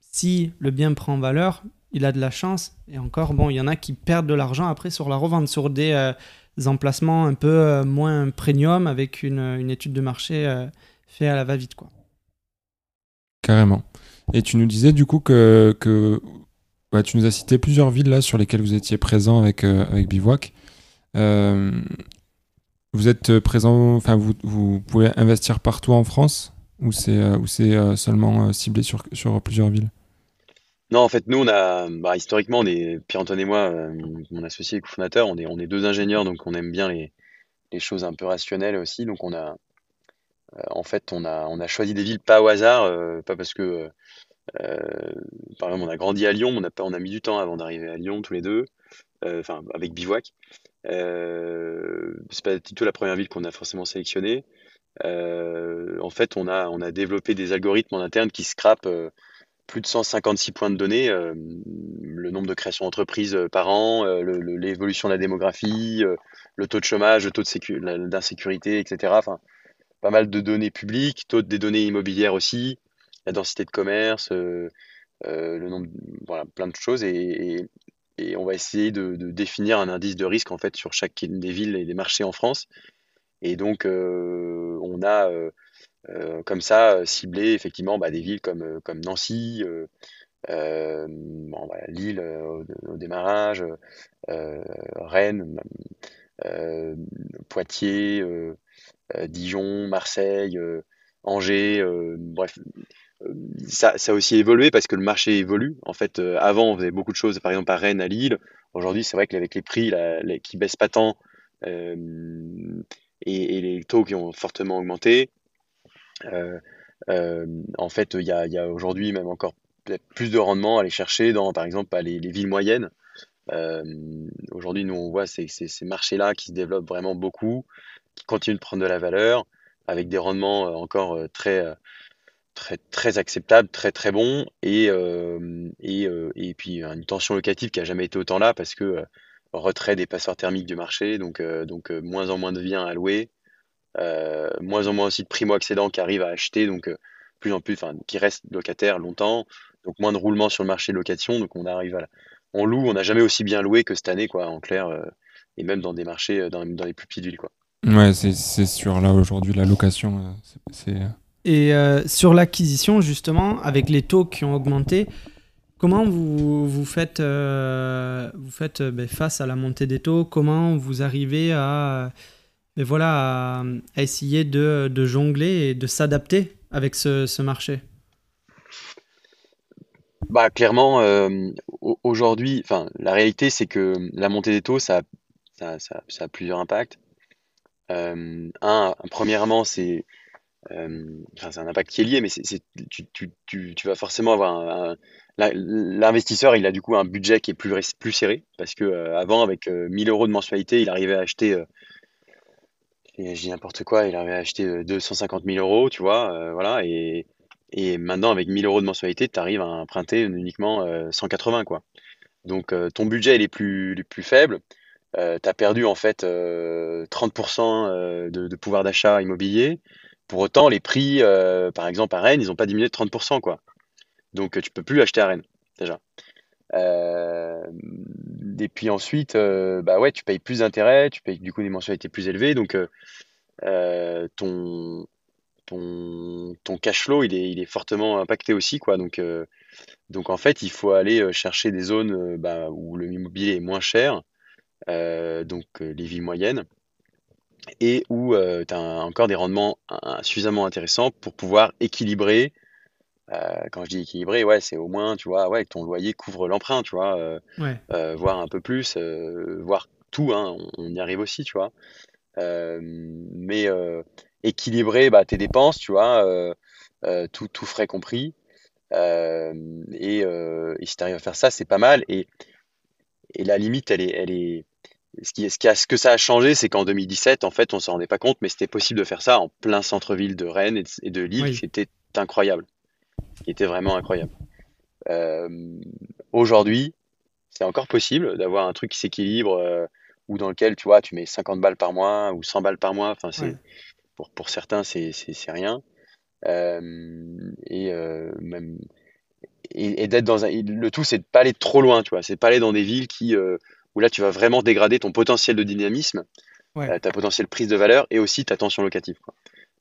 si le bien prend valeur, il a de la chance. Et encore, bon, il y en a qui perdent de l'argent après sur la revente, sur des, euh, emplacements un peu euh, moins premium avec une, étude de marché faite à la va-vite. quoi. Carrément. Et tu nous disais du coup que, que tu nous as cité plusieurs villes là sur lesquelles vous étiez présent avec, avec Bivouac. Euh, vous êtes présent, enfin vous, pouvez investir partout en France ou c'est euh, euh, seulement ciblé sur, plusieurs villes? Non, en fait, nous, on a, bah, historiquement, on est, Pierre-Antoine et moi, mon associé et cofondateur, on est, deux ingénieurs, donc on aime bien les, choses un peu rationnelles aussi. Donc, on a, en fait, on a, choisi des villes pas au hasard, pas parce que, par exemple, on a grandi à Lyon, on a, mis du temps avant d'arriver à Lyon tous les deux, avec Bivouac. Euh, c'est pas du tout la première ville qu'on a forcément sélectionnée. Euh, en fait, on a, on a développé des algorithmes en interne qui scrapent euh, plus de 156 points de données, euh, le nombre de créations d'entreprises par an, l'évolution de la démographie, le taux de chômage, le taux d'insécurité, etc. Enfin, pas mal de données publiques, des données immobilières aussi, la densité de commerce, le nombre, voilà, plein de choses. Et on va essayer de, définir un indice de risque en fait sur chacune des villes et des marchés en France. Et donc euh, on a euh, euh, comme ça ciblé effectivement bah, des villes comme, comme Nancy, Lille au, démarrage, Rennes, Poitiers, Dijon, Marseille, Angers, bref, ça, a aussi évolué parce que le marché évolue. En fait, euh, avant, on faisait beaucoup de choses, par exemple à Rennes, à Lille. Aujourd'hui, c'est vrai qu'avec les prix là, les, qui baissent pas tant euh, et, les taux qui ont fortement augmenté, euh, en fait, il y a, aujourd'hui même encore plus de rendement à aller chercher dans, par exemple, les, les villes moyennes. aujourd'hui, nous, on voit ces marchés-là qui se développent vraiment beaucoup, qui continuent de prendre de la valeur, avec des rendements encore très très, très acceptable, très très bon, et, euh, et, euh, et, puis une tension locative qui a jamais été autant là parce que euh, retrait des passeurs thermiques du marché, donc, donc moins en moins de biens à louer, moins en moins aussi de primo-accédants qui arrivent à acheter, donc plus en plus, enfin, qui restent locataires longtemps, donc moins de roulement sur le marché de location, donc on arrive à on loue, on n'a jamais aussi bien loué que cette année, quoi, en clair, et même dans des marchés, dans, dans les plus petites villes, quoi. Ouais, c'est sûr. Là, aujourd'hui, la location, c'est et euh, sur l'acquisition, justement, avec les taux qui ont augmenté, comment vous, vous faites, euh, vous faites euh, ben, face à la montée des taux? Comment vous arrivez à, ben, voilà, à, essayer de, de, jongler et de s'adapter avec ce, ce marché? Bah, clairement, aujourd'hui, enfin, la réalité, c'est que la montée des taux, ça, ça, ça, ça a plusieurs impacts. un, premièrement, c'est euh, c'est un impact qui est lié, mais tu, vas forcément avoir un, l'investisseur, il a du coup un budget qui est plus, serré parce que euh, avant, avec 1000 euh, euros de mensualité, il arrivait à acheter, je dis n'importe quoi, il arrivait à acheter 250 000 euros, tu vois, voilà, et, maintenant avec 1000 euros de mensualité, tu arrives à emprunter uniquement 180, quoi. Donc ton budget il est plus, faible. tu as perdu en fait 30% de, de pouvoir d'achat immobilier. Pour autant, les prix, euh, par exemple à Rennes, ils n'ont pas diminué de 30%, quoi. Donc tu peux plus acheter à Rennes, déjà. Euh, et puis ensuite, euh, bah ouais, tu payes plus d'intérêts, tu payes du coup des mensualités plus élevées, donc ton, ton, ton cash flow, il est, il est fortement impacté aussi, quoi. Donc, donc en fait, il faut aller chercher des zones bah, où le immobilier est moins cher, donc les villes moyennes et où euh, tu as encore des rendements suffisamment intéressants pour pouvoir équilibrer. Euh, quand je dis équilibrer, ouais, c'est au moins, tu vois, ouais, que ton loyer couvre l'emprunt, tu vois, euh, voir un peu plus, voir tout, hein, on, y arrive aussi, tu vois. mais équilibrer bah, tes dépenses, tu vois, tout, tout frais compris. et, et si tu arrives à faire ça, c'est pas mal. Et, et la limite, elle est, elle est, ce, qui, ce, qui a, ce que ça a changé, c'est qu'en 2017, en fait, on s'en rendait pas compte, mais c'était possible de faire ça en plein centre-ville de Rennes et de, Lille, C'était incroyable, qui était vraiment incroyable. Euh, Aujourd'hui, c'est encore possible d'avoir un truc qui s'équilibre euh, ou dans lequel, tu vois, tu mets 50 balles par mois ou 100 balles par mois. Enfin, c'est pour, pour certains, c'est rien. Euh, et euh, même et, d'être dans un, le tout, c'est de pas aller trop loin, tu vois. C'est pas aller dans des villes qui où là tu vas vraiment dégrader ton potentiel de dynamisme, euh, ta potentiel prise de valeur et aussi ta tension locative.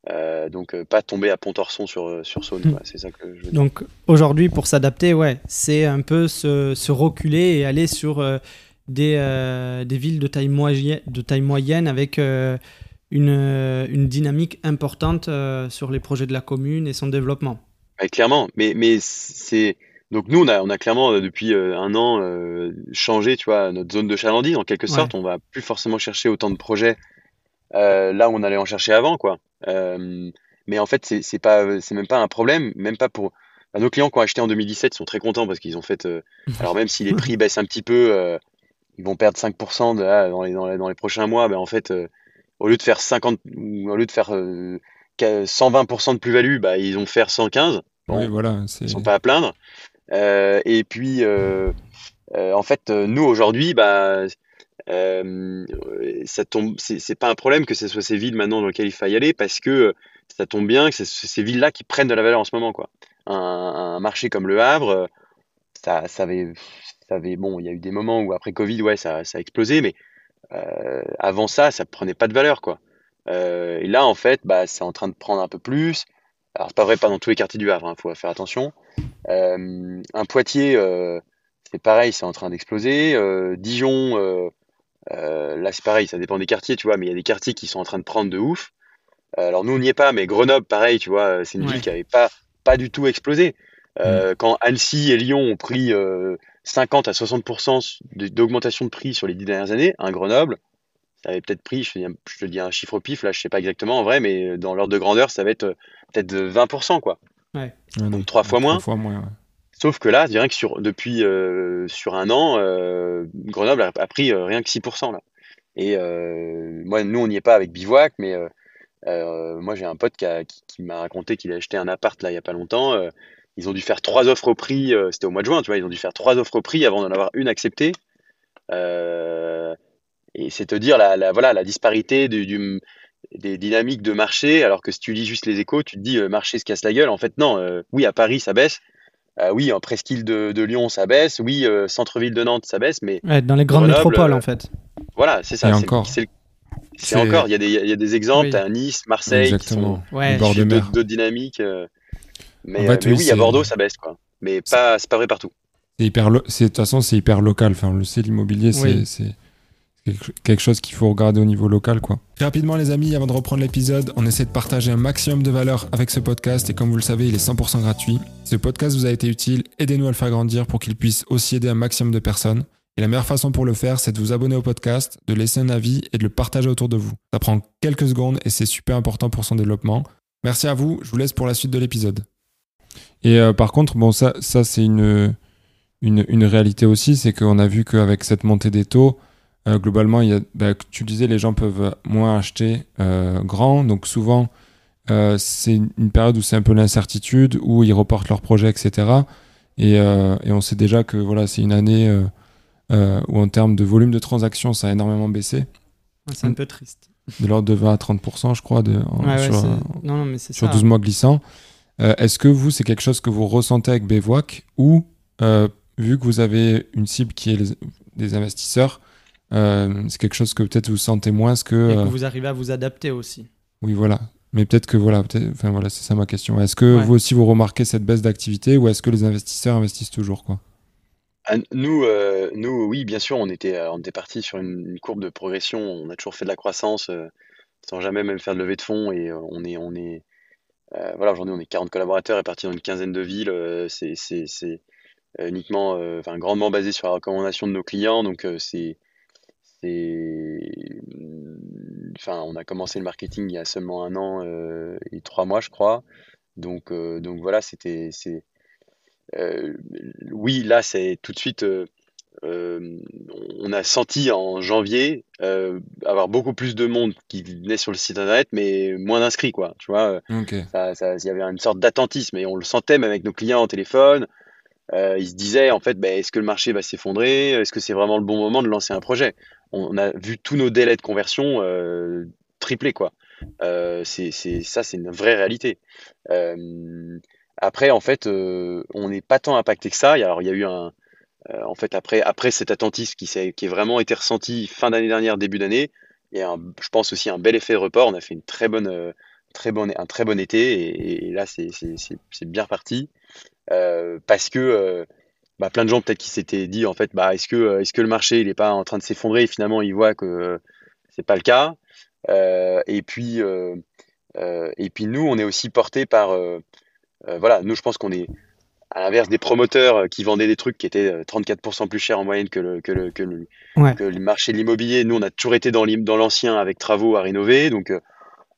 Euh, donc euh, pas tomber à pont-torson sur, sur Saône, hmm. c'est ça que je veux Donc aujourd'hui pour s'adapter, ouais, c'est un peu se, se, reculer et aller sur des, des villes de taille, moyenne, de taille moyenne avec une, une dynamique importante sur les projets de la commune et son développement. clairement, mais, mais c'est donc nous, on a, on a clairement depuis un an changé, tu vois, notre zone de chalandise en quelque sorte. On va plus forcément chercher autant de projets là où on allait en chercher avant, quoi. mais en fait, c'est pas, c'est même pas un problème, même pas pour bah, nos clients qui ont acheté en 2017 sont très contents parce qu'ils ont fait. alors même si les prix baissent un petit peu, ils vont perdre 5% dans, les, dans, les, prochains mois. Ben en fait, au lieu de faire 50, au lieu de faire 120% de plus-value, bah, ils vont faire 115. oui, voilà. Ils sont pas à plaindre. Euh, et puis, euh, euh, en fait, nous aujourd'hui, bah, ça c'est pas un problème que ce soit ces villes maintenant dans lesquelles il faille aller parce que ça tombe bien que c'est ces villes-là qui prennent de la valeur en ce moment, quoi. Un, marché comme le Havre, ça, avait, ça avait, bon, il y a eu des moments où après Covid, ouais, ça, ça a explosé, mais avant ça, ça prenait pas de valeur, quoi. et là, en fait, bah, c'est en train de prendre un peu plus. Alors, c'est pas vrai, pas dans tous les quartiers du Havre, il hein, faut faire attention. Euh, un Poitiers, euh, c'est pareil, c'est en train d'exploser. Euh, Dijon, là, c'est pareil, ça dépend des quartiers, tu vois, mais il y a des quartiers qui sont en train de prendre de ouf. alors, nous, on n'y est pas, mais Grenoble, pareil, tu vois, c'est une ville qui n'avait pas, pas du tout explosé. Mm. Quand Annecy et Lyon ont pris 50 à 60% d'augmentation de prix sur les dix dernières années, un Grenoble, ça avait peut-être pris, je te, dis, un chiffre au pif, là, je sais pas exactement en vrai, mais dans l'ordre de grandeur, ça va être peut-être 20%, quoi. Donc trois fois moins. Sauf que là, je dirais que sur, depuis euh, sur un an, euh, Grenoble a, pris euh, rien que 6%. Là. Et moi, nous, on n'y est pas avec Bivouac, mais moi, j'ai un pote qui, qui, m'a raconté qu'il a acheté un appart là il n'y a pas longtemps. ils ont dû faire trois offres au prix, c'était au mois de juin, tu vois, ils ont dû faire trois offres au prix avant d'en avoir une acceptée. et c'est te dire la, la, voilà, la disparité du, du des dynamiques de marché, alors que si tu lis juste les échos, tu te dis euh, marché se casse la gueule. En fait, non. Euh, oui, à Paris, ça baisse. Euh, oui, en presqu'île de, de, Lyon, ça baisse. Oui, centre-ville de Nantes, ça baisse. Mais dans les grandes métropoles, en fait. Voilà, c'est ça. Et encore. C'est encore. Il y, a des, il y a des exemples à Nice, Marseille, Exactement. qui sont bord de d'autres dynamiques. mais, oui, oui, à Bordeaux, ça baisse, quoi. Mais pas, c'est pas vrai partout. C'est hyper, de toute façon, c'est hyper local. Enfin, on le sait, l'immobilier, c'est quelque chose qu'il faut regarder au niveau local quoi. Rapidement les amis, avant de reprendre l'épisode, on essaie de partager un maximum de valeur avec ce podcast et comme vous le savez, il est 100% gratuit. Si ce podcast vous a été utile, aidez-nous à le faire grandir pour qu'il puisse aussi aider un maximum de personnes. Et la meilleure façon pour le faire, c'est de vous abonner au podcast, de laisser un avis et de le partager autour de vous. Ça prend quelques secondes et c'est super important pour son développement. Merci à vous, je vous laisse pour la suite de l'épisode. Et euh, par contre, bon ça, ça c'est une, une, une réalité aussi, c'est qu'on a vu qu'avec cette montée des taux, euh, globalement, il y a, bah, tu disais, les gens peuvent moins acheter euh, grand. Donc souvent, euh, c'est une période où c'est un peu l'incertitude, où ils reportent leurs projets, etc. Et, et, on sait déjà que voilà, c'est une année où en termes de volume de transactions, ça a énormément baissé. c'est un peu triste. De l'ordre de 20 à 30%, je crois, de, sur, non, non, mais sur 12 mois glissants. Est-ce que vous, c'est quelque chose que vous ressentez avec Bvoic ou, vu que vous avez une cible qui est des investisseurs, c'est quelque chose que peut-être vous sentez moins que, Et que euh, vous arrivez à vous adapter aussi. Oui, voilà. Mais peut-être que voilà, enfin voilà, c'est ça ma question. Est-ce que vous aussi vous remarquez cette baisse d'activité ou est-ce que les investisseurs investissent toujours quoi? Ah, nous, euh, nous, oui, bien sûr, on était, on était parti sur une, courbe de progression. On a toujours fait de la croissance sans jamais même faire de levée de fonds. Et on est, on est, voilà, aujourd'hui, on est 40 collaborateurs et parti dans une quinzaine de villes. c'est, c'est, uniquement, enfin, grandement basé sur la recommandation de nos clients. Donc, c'est, enfin, on a commencé le marketing il y a seulement un an euh, et trois mois, je crois. Donc, euh, donc voilà, c'était, c'est, euh, oui, là, c'est tout de suite. on a senti en janvier avoir beaucoup plus de monde qui venait sur le site internet, mais moins d'inscrits, quoi. Tu vois, il y avait une sorte d'attentisme et on le sentait même avec nos clients au téléphone. Ils se disaient en fait, ben, est-ce que le marché va s'effondrer? Est-ce que c'est vraiment le bon moment de lancer un projet? On a vu tous nos délais de conversion euh, tripler quoi. Euh, c'est, ça, c'est une vraie réalité. Euh, après, en fait, on n'est pas tant impacté que ça. Alors, il y a eu un, en fait, après, après cet attentisme qui, qui a vraiment été ressenti fin d'année dernière, début d'année, il y a, je pense aussi un bel effet de report. On a fait une très bonne, très bonne, un très bon été et, là, c'est, bien reparti parce que bah, plein de gens peut-être qui s'étaient dit en fait bah est-ce que euh, est-ce que le marché il est pas en train de s'effondrer? Et finalement ils voient que euh, c'est pas le cas euh, et puis et puis nous on est aussi porté par voilà nous je pense qu'on est à l'inverse des promoteurs qui vendaient des trucs qui étaient 34% plus chers en moyenne que le, que le, que le, que le marché de l'immobilier. Nous, on a toujours été dans l'ancien avec travaux à rénover. Donc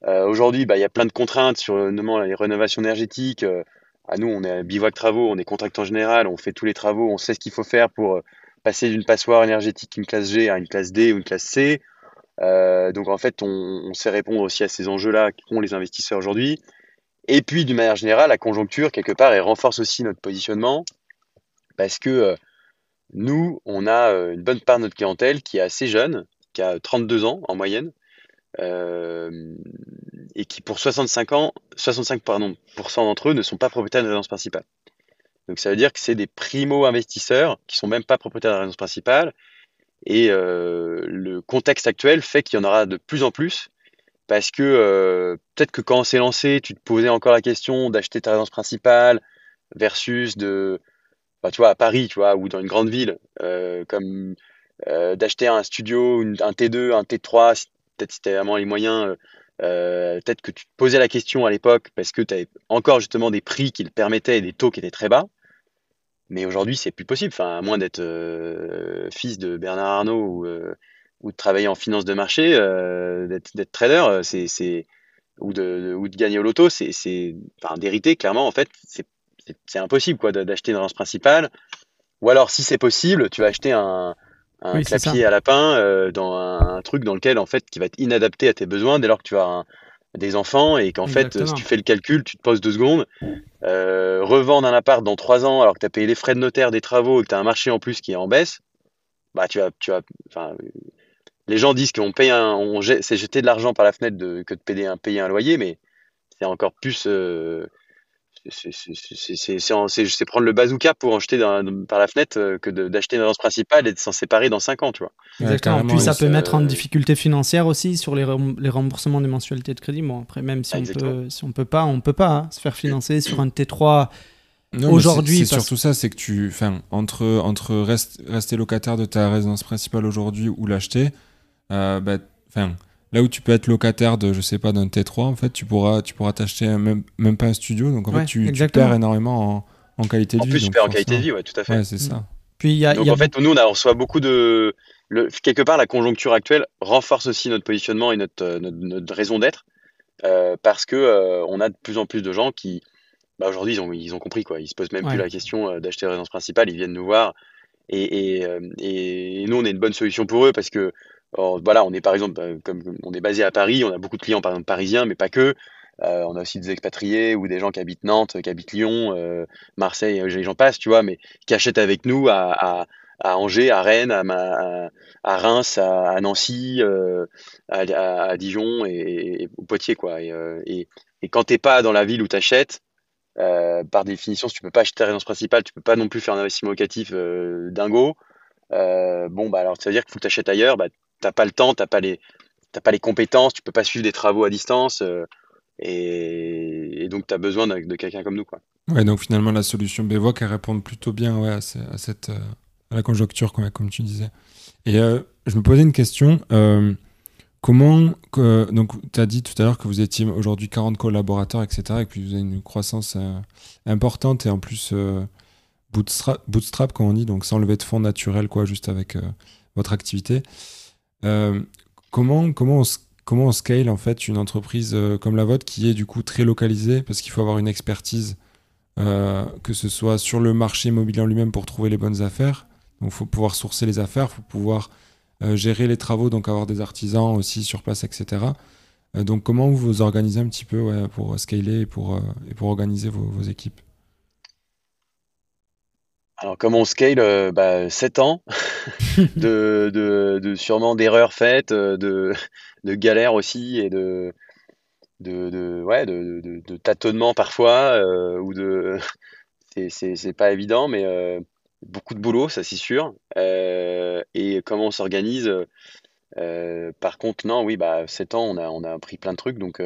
aujourd'hui, bah, il y a plein de contraintes sur notamment les rénovations énergétiques. À nous, on est à bivouac travaux, on est contractant général, on fait tous les travaux, on sait ce qu'il faut faire pour passer d'une passoire énergétique, une classe G, à une classe D ou une classe C. Euh, donc en fait, on, sait répondre aussi à ces enjeux-là qu'ont les investisseurs aujourd'hui. Et puis, d'une manière générale, la conjoncture, quelque part, elle renforce aussi notre positionnement parce que euh, nous, on a euh, une bonne part de notre clientèle qui est assez jeune, qui a 32 ans en moyenne, et qui pour 65 ans, 65 pardon, d'entre eux ne sont pas propriétaires de résidence principale. Donc ça veut dire que c'est des primo-investisseurs qui sont même pas propriétaires de la résidence principale. Et euh, le contexte actuel fait qu'il y en aura de plus en plus parce que euh, peut-être que quand on s'est lancé, tu te posais encore la question d'acheter ta résidence principale versus de, bah, tu vois, à Paris, tu vois, ou dans une grande ville, euh, comme d'acheter un studio, un T2, un T3, peut-être si tu avais vraiment les moyens, peut-être que tu te posais la question à l'époque parce que tu avais encore justement des prix qui le permettaient et des taux qui étaient très bas. Mais aujourd'hui, c'est plus possible. Enfin, à moins d'être euh, fils de Bernard Arnault ou, euh, ou, de travailler en finance de marché, euh, d'être trader, c'est ou de, gagner au loto, c'est enfin, d'hériter. Clairement, en fait, c'est impossible d'acheter une résidence principale. Ou alors, si c'est possible, tu vas acheter un, un clapier à lapin dans un, un, truc dans lequel en fait qui va être inadapté à tes besoins dès lors que tu as un, des enfants et qu'en fait, si tu fais le calcul, tu te poses deux secondes, euh, revendre un appart dans trois ans alors que tu as payé les frais de notaire des travaux et que tu as un marché en plus qui est en baisse, bah tu vas, tu vas, enfin, les gens disent qu'on paye un, on c'est jeter de l'argent par la fenêtre de, que de payer un, payer un loyer, mais c'est encore plus, euh, c'est prendre le bazooka pour en jeter par la fenêtre euh, que d'acheter une agence principale et de s'en séparer dans 5 ans, tu vois. Exactement. Puis ça peut mettre en difficulté financière aussi sur les, remboursements des mensualités de crédit. Bon, après, même si, on peut, si on peut pas, on peut pas hein, se faire financer sur un T3 aujourd'hui. C'est surtout ça, c'est que tu, enfin, entre, entre rester locataire de ta résidence principale aujourd'hui ou l'acheter, euh, bah, enfin Là où tu peux être locataire de, je sais pas, d'un T3, en fait, tu pourras, tu pourras t'acheter même, même pas un studio. Donc, en fait, tu, perds énormément en, en qualité de vie. En plus, tu perds en qualité de vie, ouais, tout à fait. Ouais, c'est ça. Puis, y a, donc, en fait, nous, on, a, reçoit beaucoup de. Le, quelque part, la conjoncture actuelle renforce aussi notre positionnement et notre, euh, notre, raison d'être. Euh, parce que euh, on a de plus en plus de gens qui, bah, aujourd'hui, ils ont, ils ont compris, quoi. Ils se posent même plus la question d'acheter une résidence principale. Ils viennent nous voir. Et, et, et, nous, on est une bonne solution pour eux parce que voilà, on est par exemple, euh, comme on est basé à Paris, on a beaucoup de clients par exemple parisiens, mais pas que. Euh, on a aussi des expatriés ou des gens qui habitent Nantes, qui habitent Lyon, euh, Marseille, j'en passe, tu vois, mais qui achètent avec nous à, Angers, à Rennes, à, à Reims, à, Nancy, à, Dijon et, au Poitiers, quoi. Et, et, et quand t'es pas dans la ville où tu achètes, par définition, si tu peux pas acheter ta résidence principale, tu peux pas non plus faire un investissement locatif dingo. bon, bah alors ça veut dire qu'il faut que tu achètes ailleurs, bah, t'as pas le temps, t'as pas les, pas les compétences, tu peux pas suivre des travaux à distance. Euh, et, donc, tu as besoin de, quelqu'un comme nous. Quoi. Ouais, donc finalement, la solution Bévoc, elle répond plutôt bien ouais, à, cette, euh, à la conjoncture, comme tu disais. Et euh, je me posais une question. comment, donc tu as dit tout à l'heure que vous étiez aujourd'hui 40 collaborateurs, etc., et que vous avez une croissance importante et en plus bootstrap, bootstrap, comme on dit, donc sans lever de fonds naturel, quoi, juste avec votre activité. Euh, comment, comment, on, scale en fait une entreprise euh, comme la vôtre qui est du coup très localisée parce qu'il faut avoir une expertise, euh, que ce soit sur le marché immobilier en lui-même pour trouver les bonnes affaires. Donc il faut pouvoir sourcer les affaires, il faut pouvoir gérer les travaux, donc avoir des artisans aussi sur place, etc. donc comment vous vous organisez un petit peu pour scaler et pour, et pour organiser vos équipes? Alors, comment on scale euh, bah, 7 ans de, de, de sûrement d'erreurs faites, euh, de, de galères aussi et de, de, de ouais, de, tâtonnements parfois, euh, ou de. C'est pas évident, mais euh, beaucoup de boulot, ça c'est sûr. Euh, et comment on s'organise Par contre, non, oui, bah, 7 ans, on a, on a appris plein de trucs. Donc,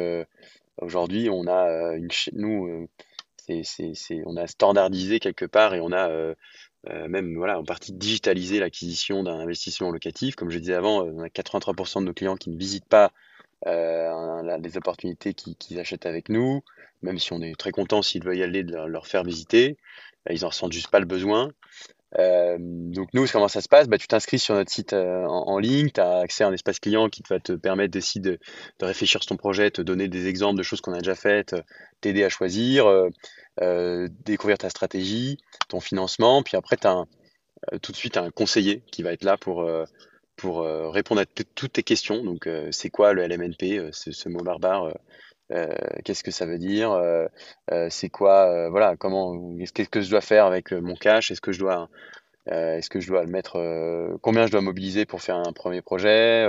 aujourd'hui, on a une. Nous, on a standardisé quelque part et on a euh, euh, même voilà, en partie digitalisé l'acquisition d'un investissement locatif. Comme je disais avant, euh, on a 83% de nos clients qui ne visitent pas les opportunités qu'ils achètent avec nous, même si on est très content s'ils veulent y aller de leur, faire visiter. ils en ressentent juste pas le besoin. Euh, donc nous, comment ça se passe? Bah, Tu t'inscris sur notre site euh, en, ligne, tu as accès à un espace client qui va te permettre de, réfléchir sur ton projet, te donner des exemples de choses qu'on a déjà faites, t'aider à choisir, euh, découvrir ta stratégie, ton financement. Puis après, tu as tout de suite un conseiller qui va être là pour, pour répondre à toutes tes questions. Donc c'est quoi le LMNP, ce, ce mot barbare qu'est-ce que ça veut dire, c'est quoi, voilà, comment, qu'est-ce que je dois faire avec mon cash, est-ce que je dois, est-ce que je dois le mettre, combien je dois mobiliser pour faire un premier projet,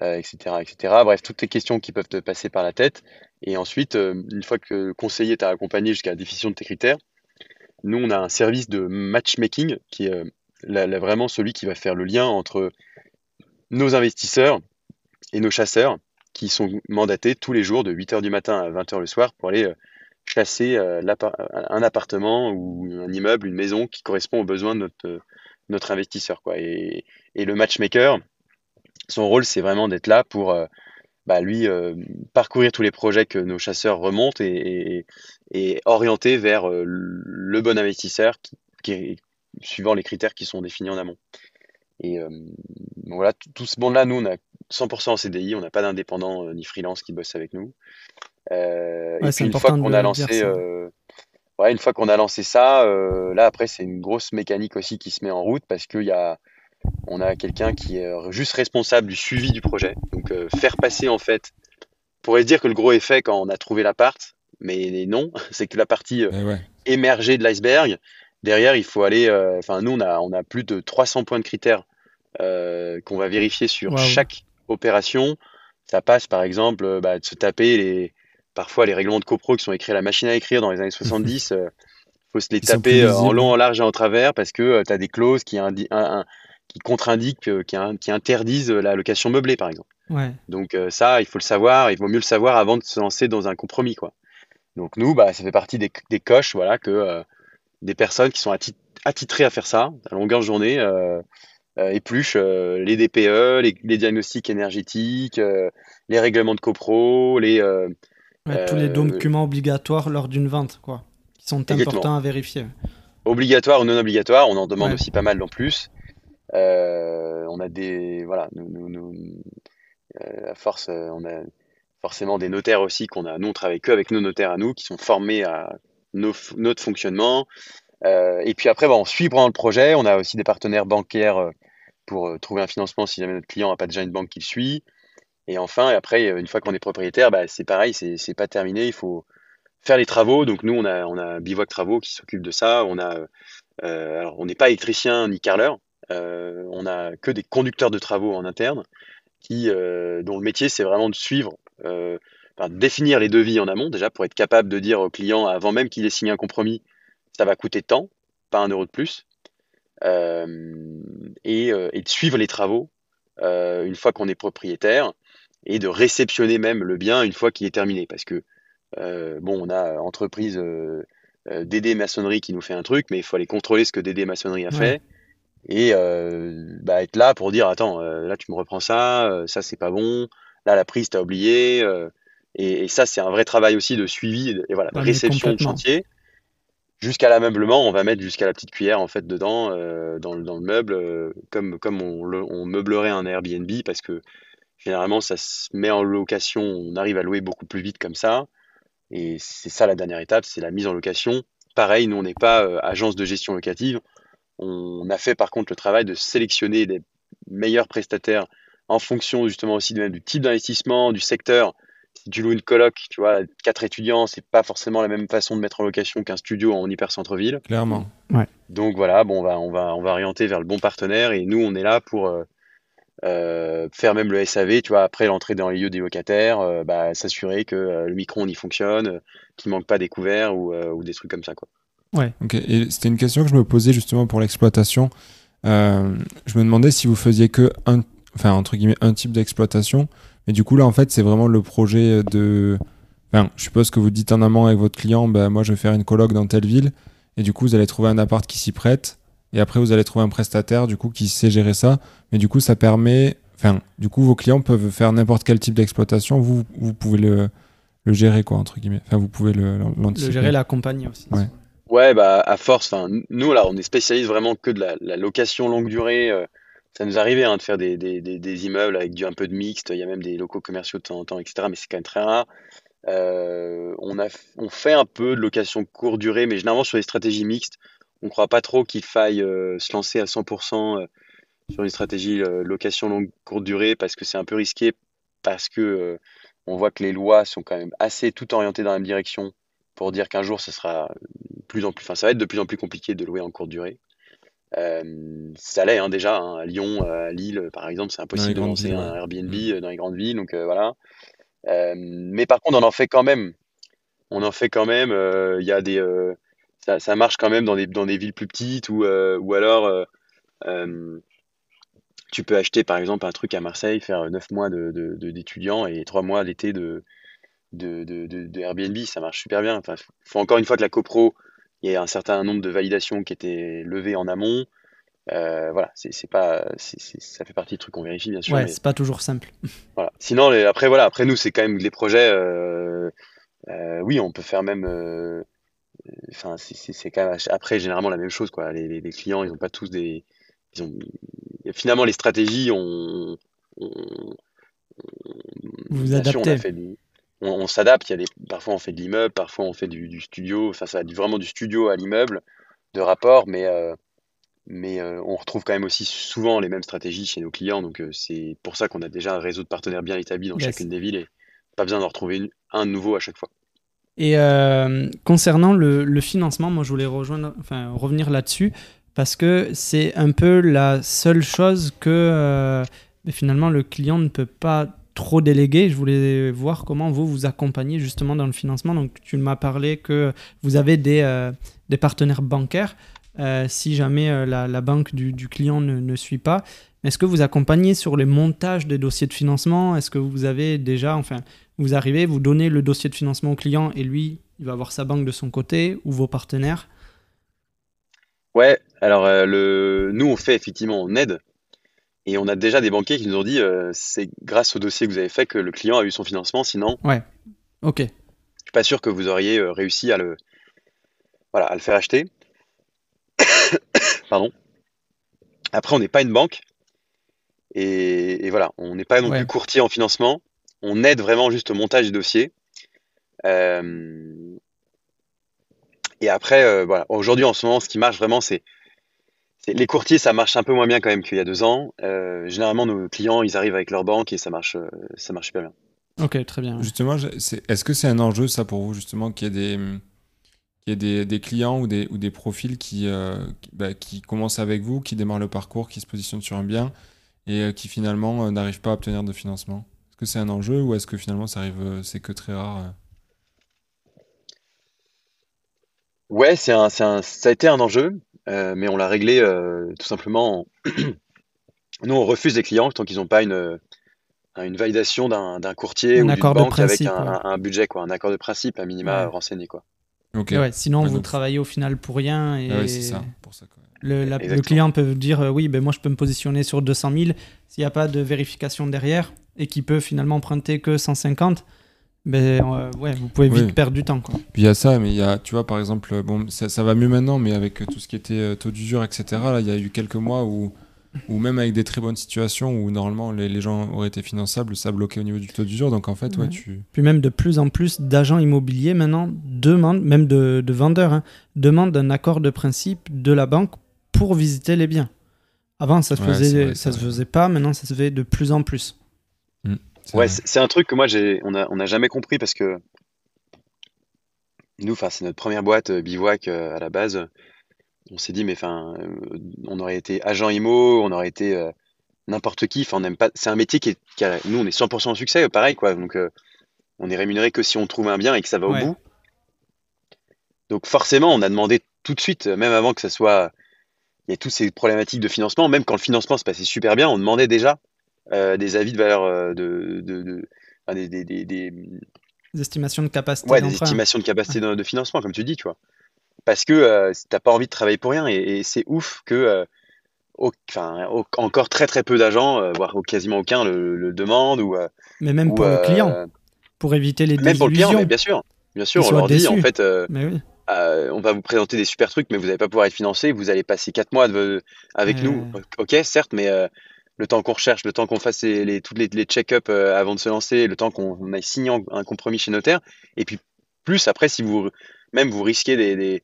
etc., etc. Bref, toutes les questions qui peuvent te passer par la tête. Et ensuite, une fois que le conseiller t'a accompagné jusqu'à la définition de tes critères, nous, on a un service de matchmaking qui est vraiment celui qui va faire le lien entre nos investisseurs et nos chasseurs qui sont mandatés tous les jours de 8h du matin à 20h le soir pour aller euh, chasser euh, un appartement ou un immeuble, une maison qui correspond aux besoins de notre, euh, investisseur. Quoi. Et, le matchmaker, son rôle, c'est vraiment d'être là pour bah, lui parcourir tous les projets que nos chasseurs remontent et, orienter vers le bon investisseur suivant les critères qui sont définis en amont. Et voilà, tout ce monde-là, nous, on a 100% en CDI, on n'a pas d'indépendant euh, ni freelance qui bosse avec nous. Euh, et puis une fois qu'on a lancé, euh, ouais, une fois qu'on a lancé ça, là après c'est une grosse mécanique aussi qui se met en route parce qu'il y a, on a quelqu'un qui est juste responsable du suivi du projet. Donc faire passer en fait, on pourrait se dire que le gros effet quand on a trouvé l'appart, mais non, c'est que la partie eh émergée de l'iceberg. Derrière, il faut aller. Enfin, nous, on a, on a plus de 300 points de critères qu'on va vérifier sur chaque opération, ça passe par exemple euh, bah, de se taper les, parfois les règlements de copro qui sont écrits à la machine à écrire dans les années 70. Il euh, faut se les taper euh, en long, en large et en travers parce que tu as des clauses qui, qui contre-indiquent, qui, interdisent la location meublée par exemple. Donc ça, il faut le savoir, il vaut mieux le savoir avant de se lancer dans un compromis. Quoi. Donc nous, bah, ça fait partie des, des coches voilà, que des personnes qui sont attitrées à faire ça à longueur de journée euh, épluche euh, les DPE, les, diagnostics énergétiques, euh, les règlements de copro, les tous les documents obligatoires lors d'une vente, quoi, qui sont importants à vérifier. Obligatoires ou non obligatoires, on en demande aussi pas mal en plus. on a des voilà, nous, à force, on a forcément des notaires aussi qu'on a. Nous, on travaille que avec nos notaires à nous, qui sont formés à notre fonctionnement. et puis après, bon, on suit pendant le projet. On a aussi des partenaires bancaires pour euh, trouver un financement si jamais notre client n'a pas déjà une banque qui le suit. Et enfin, après, une fois qu'on est propriétaire, bah, c'est pareil, c'est pas terminé. Il faut faire les travaux. Donc nous, on a, on a Bivouac Travaux qui s'occupe de ça. On a, euh, on n'est pas électricien ni carreleur. Euh, on a que des conducteurs de travaux en interne qui, dont le métier, c'est vraiment de suivre, définir les devis en amont déjà pour être capable de dire au client avant même qu'il ait signé un compromis, ça va coûter tant, pas un euro de plus. Euh, et, euh, et, de suivre les travaux euh, une fois qu'on est propriétaire et de réceptionner même le bien une fois qu'il est terminé. Parce que, bon, on a entreprise DD Maçonnerie qui nous fait un truc, mais il faut aller contrôler ce que DD Maçonnerie a fait et bah, être là pour dire attends, là tu me reprends ça, ça c'est pas bon, là la prise t'as oublié. Et, ça, c'est un vrai travail aussi de suivi et voilà, de réception de chantier jusqu'à l'ameublement, on va mettre jusqu'à la petite cuillère en fait dedans, euh, dans, dans, le meuble, euh, comme, comme on, meublerait un Airbnb, parce que généralement ça se met en location, on arrive à louer beaucoup plus vite comme ça. Et c'est ça la dernière étape, c'est la mise en location. Pareil, nous on n'est pas euh, agence de gestion locative. On a fait par contre le travail de sélectionner les meilleurs prestataires en fonction justement aussi du type d'investissement, du secteur si tu loues une coloc, tu vois, quatre étudiants, c'est pas forcément la même façon de mettre en location qu'un studio en hyper centre-ville. Clairement. Ouais. Donc voilà, bon, on va, on va, on va orienter vers le bon partenaire et nous, on est là pour euh, euh, faire même le SAV, tu vois, après l'entrée dans les lieux des locataires, euh, bah, s'assurer que le micro on y fonctionne, qu'il manque pas des couverts ou, ou, des trucs comme ça, quoi. Ouais. Ok. Et c'était une question que je me posais justement pour l'exploitation. je me demandais si vous faisiez que un, enfin entre guillemets, un type d'exploitation et du coup, là, en fait, c'est vraiment le projet de. Enfin, je suppose que vous dites en amont avec votre client, ben, moi, je vais faire une colloque dans telle ville. Et du coup, vous allez trouver un appart qui s'y prête. Et après, vous allez trouver un prestataire, du coup, qui sait gérer ça. Mais du coup, ça permet. Enfin, du coup, vos clients peuvent faire n'importe quel type d'exploitation. Vous, vous pouvez le, le gérer, quoi, entre guillemets. Enfin, vous pouvez le, le gérer, l'accompagner aussi. Ouais. Ouais, bah à force, enfin nous là, on est spécialiste vraiment que de la, location longue durée. euh, ça nous arrivait hein, de faire des, des, des, des immeubles avec du un peu de mixte. Il y a même des locaux commerciaux de temps en temps, etc. Mais c'est quand même très rare. Euh, on a, on fait un peu de location courte durée, mais généralement sur les stratégies mixtes, on ne croit pas trop qu'il faille euh, se lancer à 100% euh, sur une stratégie location longue courte durée parce que c'est un peu risqué parce que on voit que les lois sont quand même assez toutes orientées dans la même direction pour dire qu'un jour, ça sera plus en plus, ça va être de plus en plus compliqué de louer en courte durée. Euh, ça l'est hein, déjà, hein, à Lyon, à Lille, par exemple, c'est impossible de lancer villes, un. Airbnb Mm. euh, dans les grandes villes, donc euh, voilà. Euh, mais par contre, on en fait quand même. On en fait quand même. euh, Il y a des, euh, ça, ça marche quand même dans des, dans des villes plus petites ou, euh, ou alors euh, euh, tu peux acheter par exemple un truc à Marseille, faire 9 mois de, de- de- et 3 mois d'été de, de, de, de- de Airbnb. Ça marche super bien. Enfin, faut encore une fois que la copro, il y ait un certain nombre de validations qui étaient levées en amont. Euh, voilà, c'est pas, ça fait partie des trucs qu'on vérifie bien sûr. Ouais, c'est pas toujours simple. voilà. Sinon, les- après voilà, après nous c'est quand même les projets. euh, euh, oui, on peut faire même. Enfin, c'est quand même après généralement la même chose quoi. Les, les- les clients, ils ont pas tous des. Ils ont, finalement, les stratégies, on, on- Vous on a adaptez. fait du- on, on s'adapte. Il y a des, parfois on fait de l'immeuble, parfois on fait du, du studio. Enfin, ça va du- vraiment du studio à l'immeuble, de rapport, mais euh, mais euh, on retrouve quand même aussi souvent les mêmes stratégies chez nos clients. Donc euh, c'est pour ça qu'on a déjà un réseau de partenaires bien établi dans Yes. chacune des villes et pas besoin d'en retrouver une- un nouveau à chaque fois. Et concernant le, le financement, moi je voulais rejoindre, enfin, revenir là-dessus parce que c'est un peu la seule chose que finalement le client ne peut pas trop déléguer. Je voulais voir comment vous vous accompagnez justement dans le financement. Donc tu m'as parlé que vous avez des, euh, partenaires bancaires. euh, si jamais euh, la, banque du, client ne, suit pas, est-ce que vous accompagnez sur les montages des dossiers de financement? Est-ce que vous avez déjà, enfin, vous arrivez, vous donnez le dossier de financement au client et lui, il va avoir sa banque de son côté ou vos partenaires? Ouais, alors le, nous on fait effectivement, on aide et on a déjà des banquiers qui nous ont dit euh, c'est grâce au dossier que vous avez fait que le client a eu son financement. Sinon, Ouais. Ok. je suis pas sûr que vous auriez euh, réussi à le, voilà, à le faire acheter. Pardon. Après, on n'est pas une banque et, et voilà, on n'est pas non Ouais. plus courtier en financement. On aide vraiment juste au montage du dossier. Euh, et après, euh, voilà, aujourd'hui en ce moment, ce qui marche vraiment, c'est- les courtiers, ça marche un peu moins bien quand même qu'il y a deux ans. Euh, généralement, nos clients, ils arrivent avec leur banque et ça marche, euh, ça marche super bien. Ok, très bien. Justement, est-ce que c'est un enjeu, ça, pour vous, justement, qu'il y ait des, qu'il y ait des, des clients ou des, ou des profils qui, euh, qui, bah, qui commencent avec vous, qui démarrent le parcours, qui se positionnent sur un bien et euh, qui finalement euh, n'arrivent pas à obtenir de financement? Est-ce que c'est un enjeu ou est-ce que finalement ça arrive, c'est que très rare euh? Ouais, c'est un, c'est un, ça a été un enjeu, euh, mais on l'a réglé euh, tout simplement. en- Nous, on refuse les clients tant qu'ils n'ont pas une, euh, une validation d'un d'un courtier Un ou d'une accord de banque avec principe, un, ouais. un- un budget, quoi, un accord de principe, un minima Ouais. renseigné, quoi. Ok. Et ouais, sinon, Ouais, vous donc- travaillez au final pour rien et Ah ouais, c'est ça. Pour ça quoi. le, la- le client peut vous dire euh, oui, ben moi je peux me positionner sur 200 000 s'il n'y a pas de vérification derrière et qu'il peut finalement emprunter que 150. Ben euh, ouais, vous pouvez vite Oui. perdre du temps. Quoi. Puis il y a ça, mais il y a, tu vois, par exemple, bon, ça, ça va mieux maintenant, mais avec tout ce qui était euh, taux d'usure, etc., là, il y a eu quelques mois où, où même avec des très bonnes situations où normalement les, les gens auraient été finançables, ça bloquait au niveau du taux d'usure. Donc en fait, ouais, Ouais. tu. Puis même de plus en plus d'agents immobiliers maintenant demandent, même de, de vendeurs, hein, demandent un accord de principe de la banque pour visiter les biens. Avant, ça se Ouais, faisait, vrai, ça se faisait pas. Maintenant, ça se fait de plus en plus. c'est Ouais, c'est un truc que moi, j'ai, on a, on n'a jamais compris parce que nous, c'est notre première boîte euh, bivouac euh, à la base. On s'est dit, mais enfin, euh, on aurait été agent IMO, on aurait été n'importe qui. Enfin, on n'aime pas. C'est un métier qui est, qui a- nous, on est 100% en succès, pareil, quoi. Donc, on est rémunéré que si on trouve un bien et que ça va Ouais. au bout. Donc, forcément, on a demandé tout de suite, même avant que ça soit, il y ait toutes ces problématiques de financement, même quand le financement se passait super bien, on demandait déjà des avis de valeur euh, de, de, de- enfin, des, des, des, des- Des estimations de capacité ouais, des estimations de capacité de, de financement, comme tu dis, tu vois. Parce que euh, t'as pas envie de travailler pour rien et, et c'est ouf que, euh, enfin, au- encore très très peu d'agents, euh, voire quasiment aucun, le, le demandent ou, euh, Mais même ou, pour le euh, client, pour éviter les même pour le client, mais bien sûr, bien sûr, on leur dit en fait, euh, Mais oui. on va vous présenter des super trucs, mais vous n'allez pas pouvoir être financé. Vous allez passer quatre mois avec nous. Ok, certes, mais le temps qu'on recherche, le temps qu'on fasse les, toutes les, les check-up avant de se lancer, le temps qu'on aille signer un compromis chez notaire, et puis plus après, si vous même vous risquez des,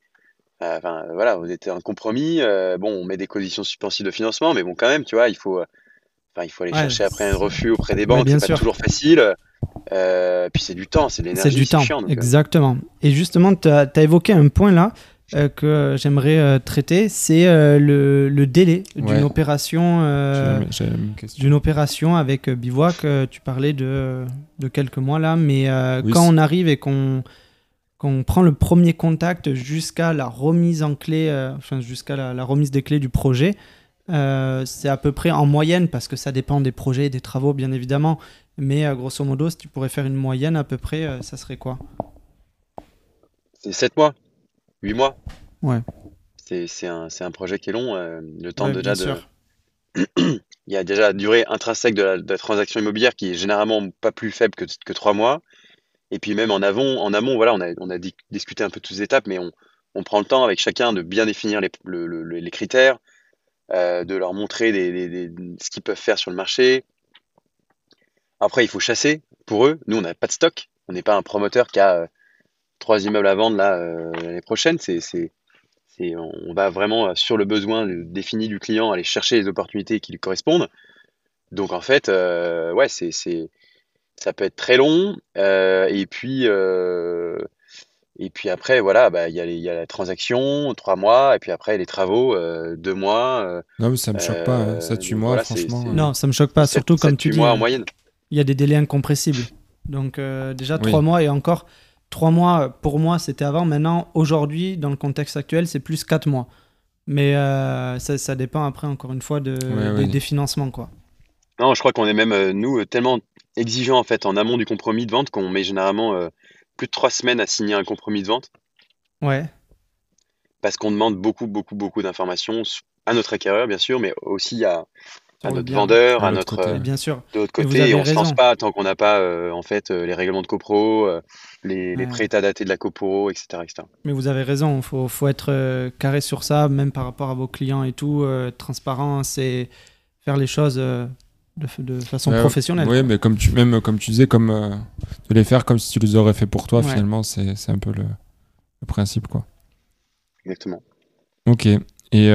enfin voilà, vous êtes un compromis. bon, on met des conditions suspensives de financement, mais bon, quand même, tu vois, il faut, enfin, il faut aller chercher après un refus auprès des banques. c'est pas toujours facile. Euh, puis c'est du temps, c'est l'énergie. C'est du temps, euh. exactement. Et justement, tu as, évoqué un point là euh, que j'aimerais traiter, c'est le, le, délai d'une opération, d'une opération avec Bivouac. tu parlais de, de, quelques mois là, mais quand on arrive et qu'on qu'on prend le premier contact jusqu'à la remise en clé, enfin jusqu'à la, la, remise des clés du projet, c'est à peu près en moyenne, parce que ça dépend des projets et des travaux bien évidemment, mais euh, grosso modo, si tu pourrais faire une moyenne à peu près, euh, ça serait quoi? C'est 7 mois, 8 mois. Ouais. C'est un, un, projet qui est long. Euh, le temps déjà de. Il y a déjà la durée intrinsèque de la, transaction immobilière qui est généralement pas plus faible que, que 3 mois. Et puis même en amont, en amont voilà, on a, on a discuté un peu de toutes les étapes, mais on, on, prend le temps avec chacun de bien définir les, les critères, de leur montrer des, ce qu'ils peuvent faire sur le marché, après, il faut chasser pour eux. Nous, on n'a pas de stock. On n'est pas un promoteur qui a euh, trois immeubles à vendre là euh, l'année prochaine. C'est, c'est, c'est, on va vraiment euh, sur le besoin défini du client aller chercher les opportunités qui lui correspondent. Donc en fait, ouais, c'est, c'est, ça peut être très long. et puis et puis après, voilà, bah, il y, a y a la transaction, trois mois, et puis après les travaux, deux mois. non, mais ça me choque pas, hein. ça tue moi, franchement. Non, ça me choque pas, surtout comme tu dis. mois en moyenne il y a des délais incompressibles. Donc euh, déjà trois mois et encore trois mois pour moi c'était avant. Maintenant aujourd'hui dans le contexte actuel c'est plus quatre mois. Mais euh, ça, dépend après encore une fois de, des financements quoi. Non je crois qu'on est même euh, nous tellement exigeants en fait en amont du compromis de vente qu'on met généralement plus de trois semaines à signer un compromis de vente. Ouais. Parce qu'on demande beaucoup beaucoup beaucoup d'informations à notre acquéreur bien sûr, mais aussi à à notre vendeur, à, notre côté. bien sûr. de l'autre côté, on ne se lance pas tant qu'on n'a pas euh, en fait euh, les règlements de copro, euh, les, les pré-états datés de la copro, etc., etc. Mais vous avez raison, il faut, faut, être carré sur ça, même par rapport à vos clients et tout, transparent, c'est faire les choses de, de, façon professionnelle. Oui, mais comme tu, même comme tu disais, comme de les faire comme si tu les aurais fait pour toi, finalement, c'est un peu le, le, principe, quoi. Exactement. Ok. Et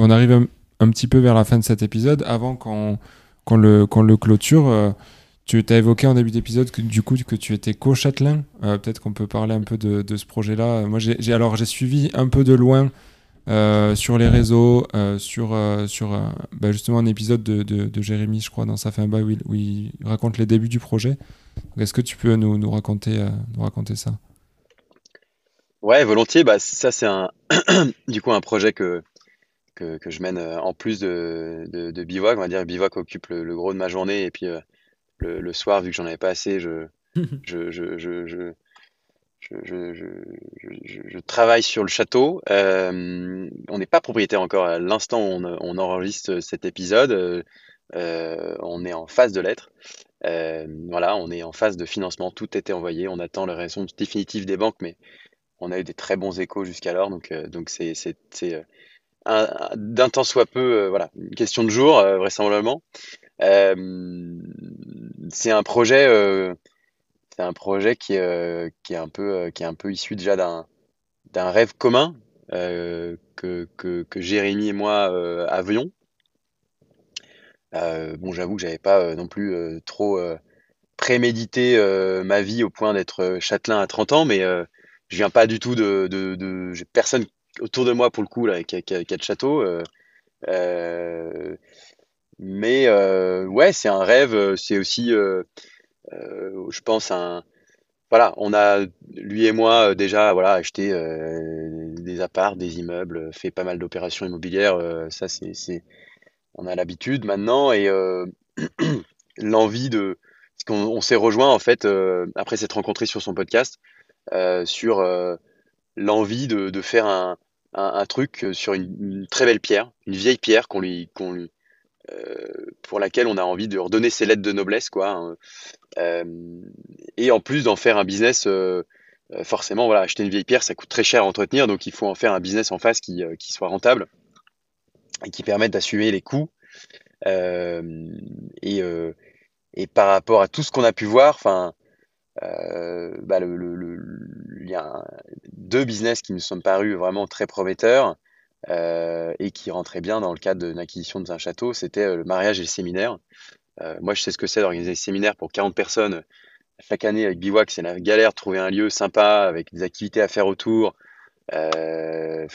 on arrive à un petit peu vers la fin de cet épisode, avant qu'on le, clôture, euh, tu as évoqué en début d'épisode que du coup que tu étais co-châtelain. Euh, peut-être qu'on peut parler un peu de, ce projet-là. Moi, j'ai alors j'ai suivi un peu de loin euh, sur les réseaux, sur, bah, justement un épisode de, Jérémy, je crois, dans Ça fait un bail où il, raconte les débuts du projet. Est-ce que tu peux nous, nous raconter, nous raconter ça? Ouais, volontiers. Bah, ça, c'est un, du coup un projet que, que, je mène euh, en plus de, de, bivouac. On va dire bivouac occupe le, gros de ma journée. Et puis euh, le, soir, vu que j'en avais pas assez, je, je, je, je, je, travaille sur le château. Euh, on n'est pas propriétaire encore à l'instant où on, enregistre cet épisode. on est en phase de lettres. voilà, on est en phase de financement. Tout a été envoyé. On attend la réponse définitive des banques, mais on a eu des très bons échos jusqu'alors. Donc, donc c'est, d'un temps soit peu, euh, voilà, une question de jour, euh, vraisemblablement. Euh, c'est un projet, c'est un projet qui, qui est un peu, qui est un peu issu déjà d'un, d'un rêve commun que, que, Jérémy et moi avions. bon, j'avoue que j'avais pas non plus trop prémédité ma vie au point d'être châtelain à 30 ans, mais je viens pas du tout de, de, de personne autour de moi pour le coup là, qui a, qui. Euh, euh, mais euh, ouais, c'est un rêve. C'est aussi, je pense, un voilà, on a lui et moi déjà voilà acheté des apparts, des immeubles, fait pas mal d'opérations immobilières. ça c'est, on a l'habitude maintenant et l'envie de, parce qu'on on s'est rejoint en fait après s'être rencontré sur son podcast sur l'envie de, faire un, un, truc euh, sur une, très belle pierre, une vieille pierre qu'on lui, qu'on lui euh, pour laquelle on a envie de redonner ses lettres de noblesse, quoi. Hein. Euh, et en plus d'en faire un business forcément, voilà, acheter une vieille pierre, ça coûte très cher à entretenir, donc il faut en faire un business en face qui, qui soit rentable et qui permette d'assumer les coûts. et, et par rapport à tout ce qu'on a pu voir, enfin, bah il y a deux business qui nous sont parus vraiment très prometteurs et qui rentraient bien dans le cadre d'une acquisition d'un château, c'était le mariage et le séminaire. moi, je sais ce que c'est d'organiser des séminaires pour 40 personnes chaque année avec Bivouac, c'est la galère de trouver un lieu sympa avec des activités à faire autour. Euh,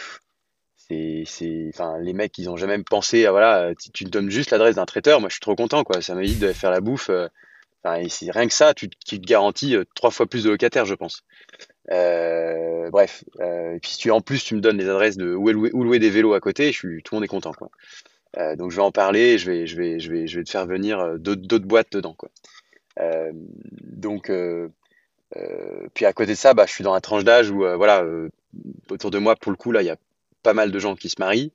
c'est, les mecs, ils ont jamais pensé à voilà, tu, tu donnes juste l'adresse d'un traiteur. Moi, je suis trop content, quoi. Ça m'évite de faire la bouffe. Euh, rien que ça, tu, te garantis euh, trois fois plus de locataires, je pense. Euh, bref. Euh, et puis, si tu, en plus, tu me donnes les adresses de où louer, où louer des vélos à côté, je suis, tout le monde est content, quoi. Donc, je vais en parler. Je vais, je vais, je vais, je vais te faire venir d'autres, boîtes dedans, quoi. Donc, puis à côté de ça, bah, je suis dans la tranche d'âge où, voilà, autour de moi, pour le coup, il y a pas mal de gens qui se marient.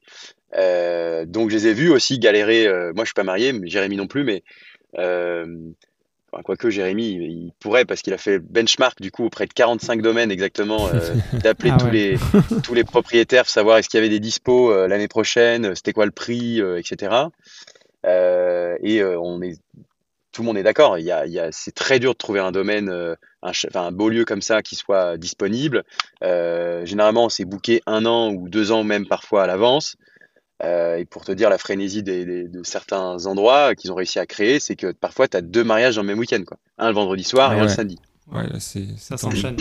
donc, je les ai vus aussi galérer. moi, je suis pas marié, Jérémy non plus, mais Enfin, quoique Jérémy, il, pourrait parce qu'il a fait benchmark du coup auprès de 45 domaines exactement, d'appeler ah tous les tous les propriétaires, savoir est-ce qu'il y avait des dispos l'année prochaine, c'était quoi le prix, etc. et on est tout le monde est d'accord. Il y a, il y a, c'est très dur de trouver un domaine, euh, un, un beau lieu comme ça qui soit disponible. Euh, généralement, c'est booké un an ou deux ans même parfois à l'avance. Euh, et pour te dire la frénésie des, des, de certains endroits qu'ils ont réussi à créer, c'est que parfois tu as deux mariages dans le même week-end, quoi. Un le vendredi soir Ah et un le samedi. Ouais, là, c'est, Ça s'enchaîne.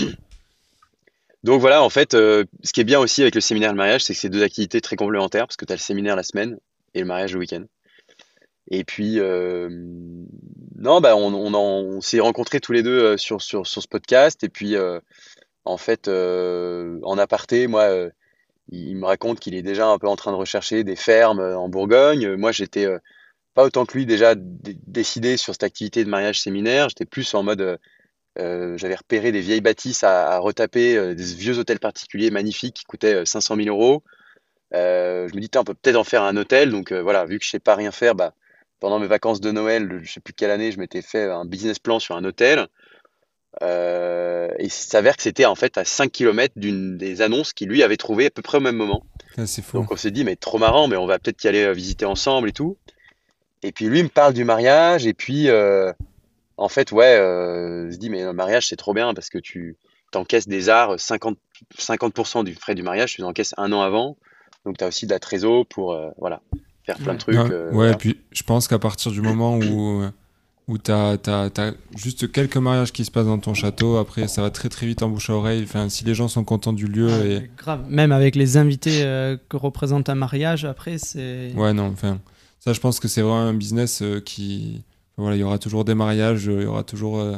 Donc voilà, en fait, euh, ce qui est bien aussi avec le séminaire et le mariage, c'est que c'est deux activités très complémentaires parce que tu as le séminaire la semaine et le mariage le week-end. Et puis, euh, non, bah, on, on, en- on s'est rencontrés tous les deux euh, sur, sur, sur ce podcast. Et puis, euh, en fait, euh, en aparté, moi, euh, il, me raconte qu'il est déjà un peu en train de rechercher des fermes euh, en Bourgogne. Moi, j'étais euh, pas autant que lui déjà dé- décidé sur cette activité de mariage séminaire. J'étais plus en mode, euh, euh, j'avais repéré des vieilles bâtisses à, retaper, euh, des vieux hôtels particuliers magnifiques qui coûtaient euh, 500 000 euros. Euh, je me dis, on peut peut-être en faire un hôtel. Donc euh, voilà, vu que je sais pas rien faire, bah, pendant mes vacances de Noël, je sais plus quelle année, je m'étais fait un business plan sur un hôtel. Euh, et il s'avère que c'était en fait à 5 km d'une des annonces qu'il lui avait trouvées à peu près au même moment. Ah, c'est fou. Donc on s'est dit, mais trop marrant, mais on va peut-être y aller euh, visiter ensemble et tout. Et puis lui il me parle du mariage, et puis euh, en fait, ouais, euh, il se dit, mais le mariage c'est trop bien parce que tu t'encaisses des arts, 50, 50% du frais du mariage, tu l'encaisses un an avant. Donc tu as aussi de la trésor pour euh, voilà, faire plein de trucs. Ouais, ouais, voilà. et puis je pense qu'à partir du moment où, où tu as, juste quelques mariages qui se passent dans ton château, après ça va très très vite en bouche à oreille. Enfin, si les gens sont contents du lieu Ah, et. Grave. Même avec les invités euh, que représente un mariage, après, c'est. Ouais, non, enfin, ça je pense que c'est vraiment un business euh, qui. Voilà, il y aura toujours des mariages, euh, il y aura toujours euh,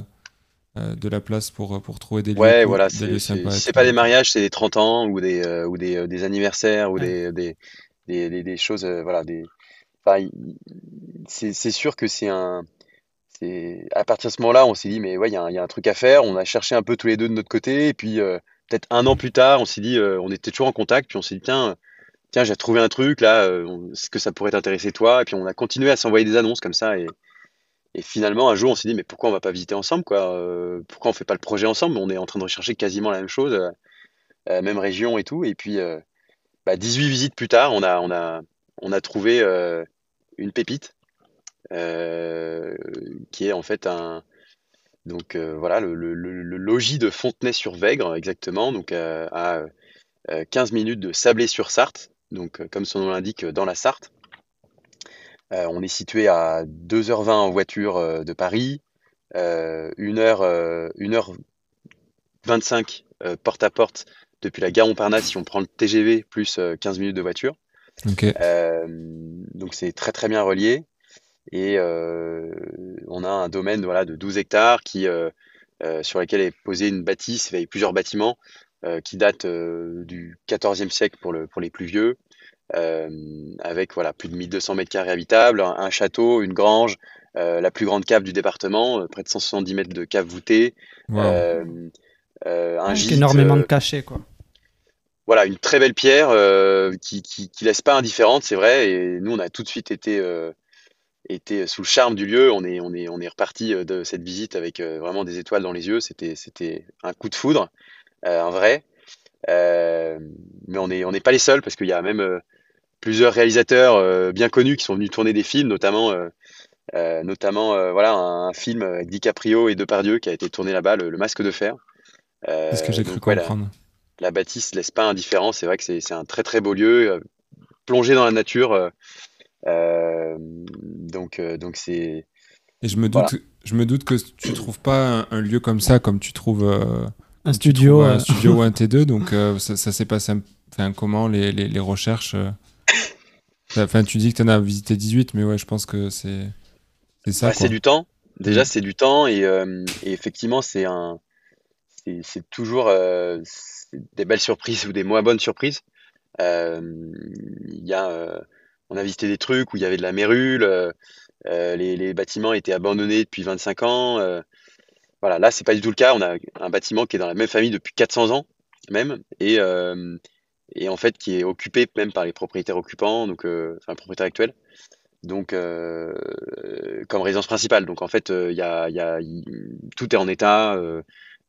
euh, de la place pour, pour trouver des lieux, Ouais, voilà, c'est, pas des mariages, c'est des 30 ans ou des, euh, ou des, euh, des anniversaires ou Ouais. des, des, des, des, des choses, euh, voilà, des, enfin, c'est sûr que c'est un, c'est, à partir de ce moment-là, on s'est dit, mais ouais, il y a un, truc à faire. On a cherché un peu tous les deux de notre côté, et puis, euh, peut-être un an plus tard, on s'est dit, euh, on était toujours en contact, puis on s'est dit, tiens, tiens, j'ai trouvé un truc là, euh, est-ce que ça pourrait t'intéresser toi? Et puis on a continué à s'envoyer des annonces comme ça, et, finalement, un jour, on s'est dit, mais pourquoi on va pas visiter ensemble, quoi? Pourquoi on fait pas le projet ensemble? On est en train de rechercher quasiment la même chose, euh, même région et tout. Et puis, euh, bah, 18 visites plus tard, on a, on a, on a trouvé une pépite, qui est en fait un, donc euh, voilà, le, le- le- logis de Fontenay-sur-Vègre, exactement, donc euh, à euh, 15 minutes de Sablé-sur-Sarthe, donc euh, comme son nom l'indique, euh, dans la Sarthe. Euh, on est situé à 2h20 en voiture euh, de Paris, euh, 1h, euh, 1h25 euh, porte à porte depuis la gare Montparnasse si on prend le TGV plus euh, 15 minutes de voiture. Ok. Euh, donc c'est très très bien relié. Et euh, on a un domaine voilà, de 12 hectares qui, euh, euh, sur lequel est posée une bâtisse avec plusieurs bâtiments euh, qui datent euh, du 14e siècle pour, le, pour les plus vieux, euh, avec voilà, plus de 1200 mètres carrés habitables, un, un château, une grange, euh, la plus grande cave du département, euh, près de 170 mètres de cave voûtée, Wow. euh, euh, un gîte, énormément de cachets, quoi. voilà, une très belle pierre euh, qui, qui, qui laisse pas indifférente, c'est vrai. Et nous, on a tout de suite été, euh, été sous le charme du lieu. On est, on est, on est reparti euh, de cette visite avec euh, vraiment des étoiles dans les yeux. C'était, c'était un coup de foudre. un vrai. mais on n'est on n'est pas les seuls parce qu'il y a même plusieurs réalisateurs bien connus qui sont venus tourner des films, notamment notamment voilà un, film avec DiCaprio et Depardieu qui a été tourné là-bas, le, Masque de fer. C'est ce que j'ai cru comprendre. la, la, bâtisse laisse pas indifférent. C'est vrai que c'est un très très beau lieu, plongé dans la nature. Donc donc c'est et je me doute, je me doute que tu trouves pas un, lieu comme ça, comme tu trouves euh, un studio, un euh. studio ou un T2. Donc euh, ça, ça s'est passé. Enfin, comment les, les, les recherches Enfin, tu dis que tu en as visité 18, mais ouais, je pense que c'est c'est ça. c'est du temps. Déjà, mm. c'est du temps et, et effectivement, c'est un, c'est toujours des belles surprises ou des moins bonnes surprises. Il y a, on a visité des trucs où il y avait de la mérule. Euh, les, bâtiments étaient abandonnés depuis 25 ans. Euh, voilà, là, c'est pas du tout le cas. On a un bâtiment qui est dans la même famille depuis 400 ans, même, et, euh, et en fait qui est occupé même par les propriétaires occupants, donc enfin propriétaires actuels donc comme résidence principale. Donc en fait, il y a, tout est en état, il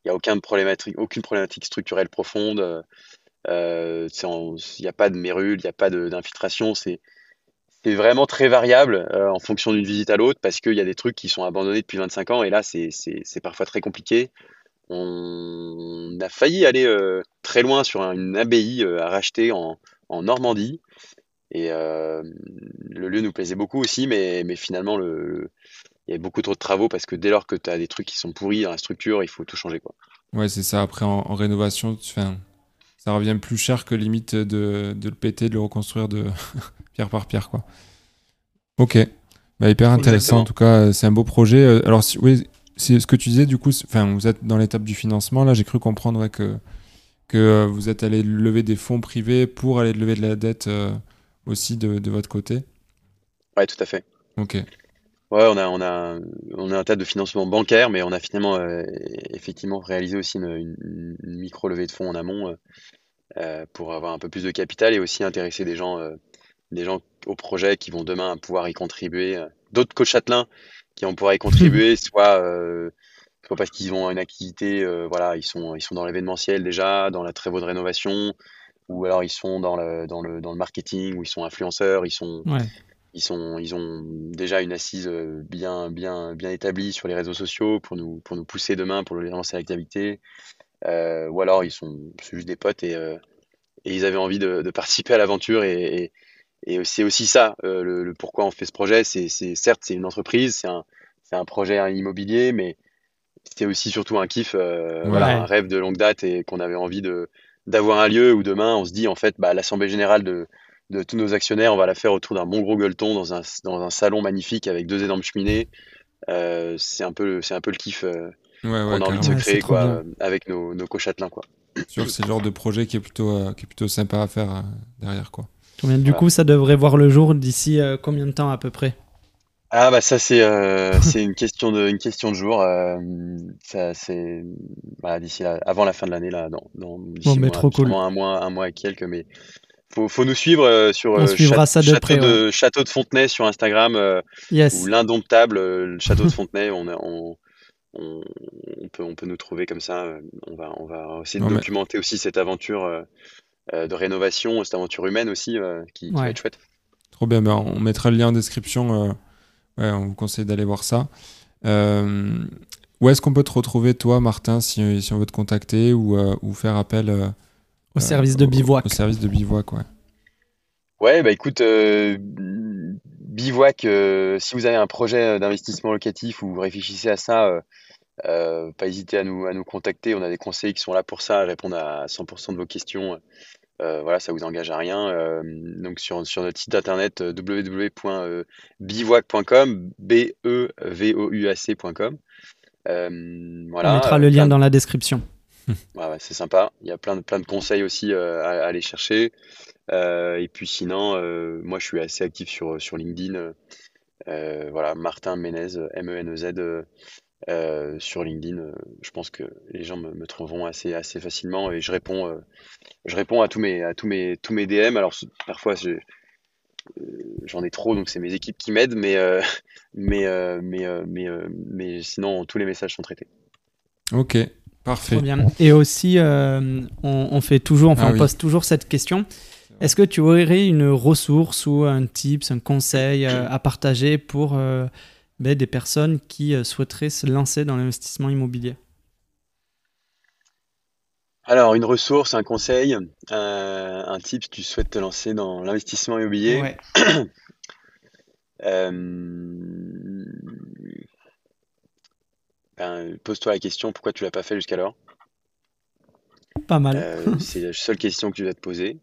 n'y a aucune problématique, structurelle profonde, il n'y a pas de mérule, il n'y a pas d'infiltration, c'est vraiment très variable euh, en fonction d'une visite à l'autre parce qu'il y a des trucs qui sont abandonnés depuis 25 ans et là, c'est parfois très compliqué. On a failli aller euh, très loin sur une abbaye euh, à racheter en, en, Normandie. Et le lieu nous plaisait beaucoup aussi, mais, mais finalement, le, il y a beaucoup trop de travaux parce que dès lors que tu as des trucs qui sont pourris dans la structure, il faut tout changer. Quoi. Ouais, c'est ça. Après, en, rénovation, tu fais ça revient plus cher que limite de, de le péter, de le reconstruire de pierre par pierre. Quoi. Ok, bah, hyper intéressant. En tout cas, c'est un beau projet. Euh, alors, si, oui, c'est ce que tu disais, du coup, enfin, vous êtes dans l'étape du financement. Là, j'ai cru comprendre que, que euh, vous êtes allé lever des fonds privés pour aller lever de la dette euh, aussi de, de, votre côté. Ouais, tout à fait. Ok. Ouais, on a, on a, on a un tas de financement bancaire, mais on a finalement effectivement réalisé aussi une, une, micro levée de fonds en amont euh, pour avoir un peu plus de capital et aussi intéresser des gens, euh, des gens au projet qui vont demain pouvoir y contribuer. Euh, d'autres coachs châtelains qui vont pouvoir y contribuer, soit, soit parce qu'ils ont une activité, voilà, ils sont, ils sont dans l'événementiel déjà, dans la travaux de rénovation, ou alors ils sont dans le, dans le, dans le marketing, ou ils sont influenceurs, ils sont, ils sont, ils ont déjà une assise bien, bien, bien établie sur les réseaux sociaux pour nous, pour nous pousser demain, pour lancer l'activité. Euh, ou alors ils sont juste des potes et, euh, et ils avaient envie de, de participer à l'aventure et, et, c'est aussi ça euh, le, pourquoi on fait ce projet. C'est certes c'est une entreprise, c'est un, un projet immobilier, mais c'est aussi surtout un kiff, voilà, un rêve de longue date et qu'on avait envie de d'avoir un lieu où demain on se dit en fait bah, l'assemblée générale de, de tous nos actionnaires, on va la faire autour d'un bon gros gueuleton dans un, dans un salon magnifique avec deux énormes cheminées. Euh, c'est un peu c'est un peu le kiff on a envie de se créer quoi, avec nos, nos co-châtelains. C'est le genre de projet qui est plutôt, euh, qui est plutôt sympa à faire euh, derrière. Quoi. Du coup, ça devrait voir le jour d'ici euh, combien de temps à peu près? Ah bah ça c'est c'est une question de une question de jour ça c'est d'ici avant la fin de l'année là dans, dans bon, mais trop cool. un mois un mois et quelques mais faut, faut nous suivre sur On suivra ça de château, près, de, château de Fontenay sur Instagram ou l'indomptable le château de Fontenay on, on on, peut, on peut nous trouver comme ça. Euh, on va, on va essayer de documenter aussi cette aventure euh, euh, de rénovation, cette aventure humaine aussi, qui, va être chouette. Trop bien, ben, on mettra le lien en description. on vous conseille d'aller voir ça. où est-ce qu'on peut te retrouver, toi, Martin, si, si on veut te contacter ou, ou faire appel au service de bivouac Au, service de bivouac, ouais. Ouais, bah écoute, bivouac, si vous avez un projet d'investissement locatif ou vous réfléchissez à ça, euh, pas hésiter à nous, à nous contacter. On a des conseillers qui sont là pour ça, répondre à 100% de vos questions. Euh, voilà, ça vous engage à rien. Euh, donc sur, sur notre site internet www.bivouac.com, b e v o u a c.com. voilà, On mettra le lien dans la description. C'est sympa. Il y a plein de, plein de conseils aussi à, aller chercher. et puis sinon, moi je suis assez actif sur, sur LinkedIn. voilà, Martin Menez, M-E-N-E-Z. Euh, sur LinkedIn, euh, je pense que les gens me, trouveront assez, assez facilement et je réponds, euh, je réponds à tous mes, à tous mes, tous mes DM. Alors parfois j'en ai trop, donc c'est mes équipes qui m'aident, mais, mais, mais, mais, mais sinon tous les messages sont traités. Ok, Parfait. bien. Et aussi, euh, on, fait toujours, enfin, Ah on oui. pose toujours cette question. Est-ce que tu aurais une ressource ou un tips, un conseil euh, à partager pour euh, ben, des personnes qui euh, souhaiteraient se lancer dans l'investissement immobilier? Alors, une ressource, un conseil, euh, un tip si tu souhaites te lancer dans l'investissement immobilier? Ouais. Ben, pose-toi la question pourquoi tu l'as pas fait jusqu'alors? Pas mal. Euh, c'est la seule question que tu dois te poser.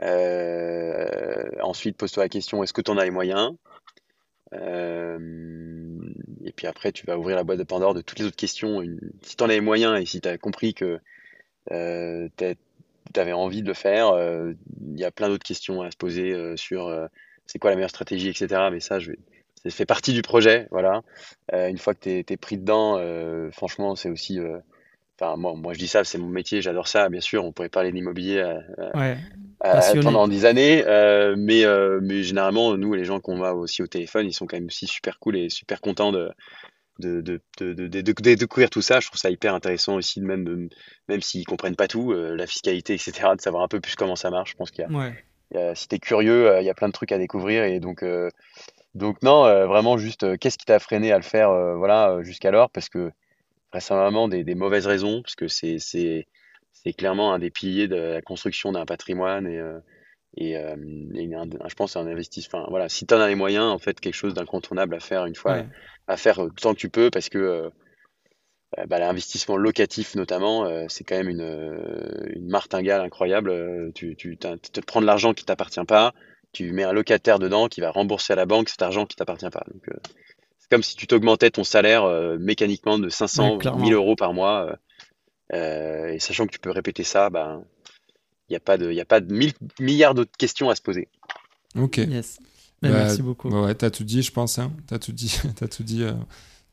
Euh, ensuite, pose-toi la question est-ce que tu en as les moyens? Euh, et puis après, tu vas ouvrir la boîte de Pandore de toutes les autres questions. Une- si tu en as les moyens et si tu as compris que tu avais envie de le faire, il y a plein d'autres questions à se poser sur c'est quoi la meilleure stratégie, etc. Mais ça, je vais, ça fait partie du projet. Voilà. Euh, une fois que tu es, pris dedans, euh, franchement, c'est aussi. euh, Enfin, moi, moi, je dis ça, c'est mon métier, j'adore ça. Bien sûr, on pourrait parler d'immobilier Ouais. pendant des années, mais, mais généralement, nous, les gens qu'on va aussi au téléphone, ils sont quand même aussi super cool et super contents de, de, de, de, de- de- de découvrir tout ça. Je trouve ça hyper intéressant aussi, même, même s'ils comprennent pas tout, euh, la fiscalité, etc., de savoir un peu plus comment ça marche. Je pense qu'il y a, Ouais. il y a- si t'es curieux, euh, il y a plein de trucs à découvrir et donc, euh, donc non, euh, vraiment juste, euh, qu'est-ce qui t'a freiné à le faire, euh, voilà, jusqu'alors, parce que récemment des, des mauvaises raisons, parce que c'est, c'est, c'est clairement un des piliers de la construction d'un patrimoine et, et, et un- je pense un investissement. Enfin, voilà, si tu en as les moyens, en fait, quelque chose d'incontournable à faire une fois, Ouais. à faire tant que tu peux, parce que euh, bah, l'investissement locatif notamment, c'est quand même une, une martingale incroyable. Tu, tu t'as- tu te prends de l'argent qui t'appartient pas, tu mets un locataire dedans qui va rembourser à la banque cet argent qui t'appartient pas. Donc, euh, c'est comme si tu t'augmentais ton salaire euh, mécaniquement de 500, Ouais, clairement. 1000 euros par mois. euh, euh, et sachant que tu peux répéter ça, ben, il n'y a pas de, il y a pas de mille milliards d'autres questions à se poser. Ok. Yes. Ben, Bah, merci beaucoup. Ouais, t'as tout dit, je pense. Hein. T'as tout dit. T'as tout dit. euh.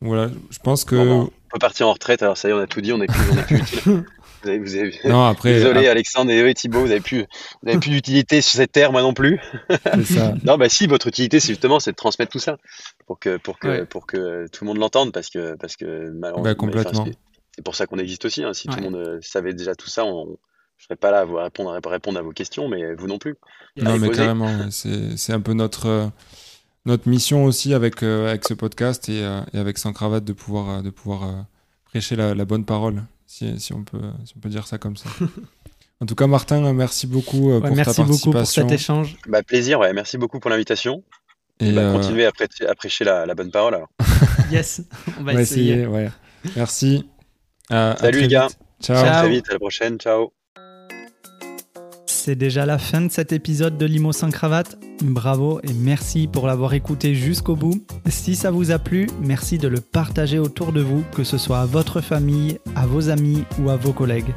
Voilà, je pense que. Bon, on peut partir en retraite, alors ça y est, on a tout dit, on n'est plus, on est plus utile. Vous avez, vous avez- Non, après. Désolé ah, Alexandre et oui, Thibaut, vous n'avez plus, plus d'utilité sur cette terre, moi non plus. c'est ça. Non, bah si, votre utilité, c'est justement, c'est de transmettre tout ça pour que, pour que, Ouais. pour que tout le monde l'entende, parce que, parce que malheureusement, Bah, complètement. c'est- pour ça qu'on existe aussi. hein. Si tout le monde euh, savait déjà tout ça, on, je serais pas là à vous répondre, à répondre à vos questions, mais vous non plus. Non, Allez, mais posez. carrément, c'est c'est un peu notre, euh, notre mission aussi avec, euh, avec ce podcast et, euh, et avec Sans Cravate de pouvoir, de pouvoir euh, prêcher la, la bonne parole, si, si, on peut, si on peut dire ça comme ça. en tout cas, Martin, merci beaucoup euh, Ouais, pour merci ta beaucoup pour participation. cet échange. Bah, plaisir, ouais. Merci beaucoup pour l'invitation. et Bah, euh, continuez à, prêcher, à prêcher la, la bonne parole. Alors. Yes, on va on va essayer. essayer. ouais. Merci. À- Salut, les gars. vite. Ciao. À Ciao. très vite, à la prochaine. Ciao. C'est déjà la fin de cet épisode de Limo sans cravate. Bravo et merci pour l'avoir écouté jusqu'au bout. Si ça vous a plu, merci de le partager autour de vous, que ce soit à votre famille, à vos amis ou à vos collègues.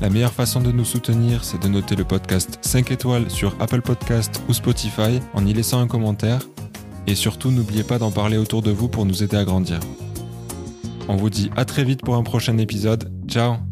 La meilleure façon de nous soutenir, c'est de noter le podcast 5 étoiles sur Apple Podcast ou Spotify en y laissant un commentaire. Et surtout, n'oubliez pas d'en parler autour de vous pour nous aider à grandir. On vous dit à très vite pour un prochain épisode. Ciao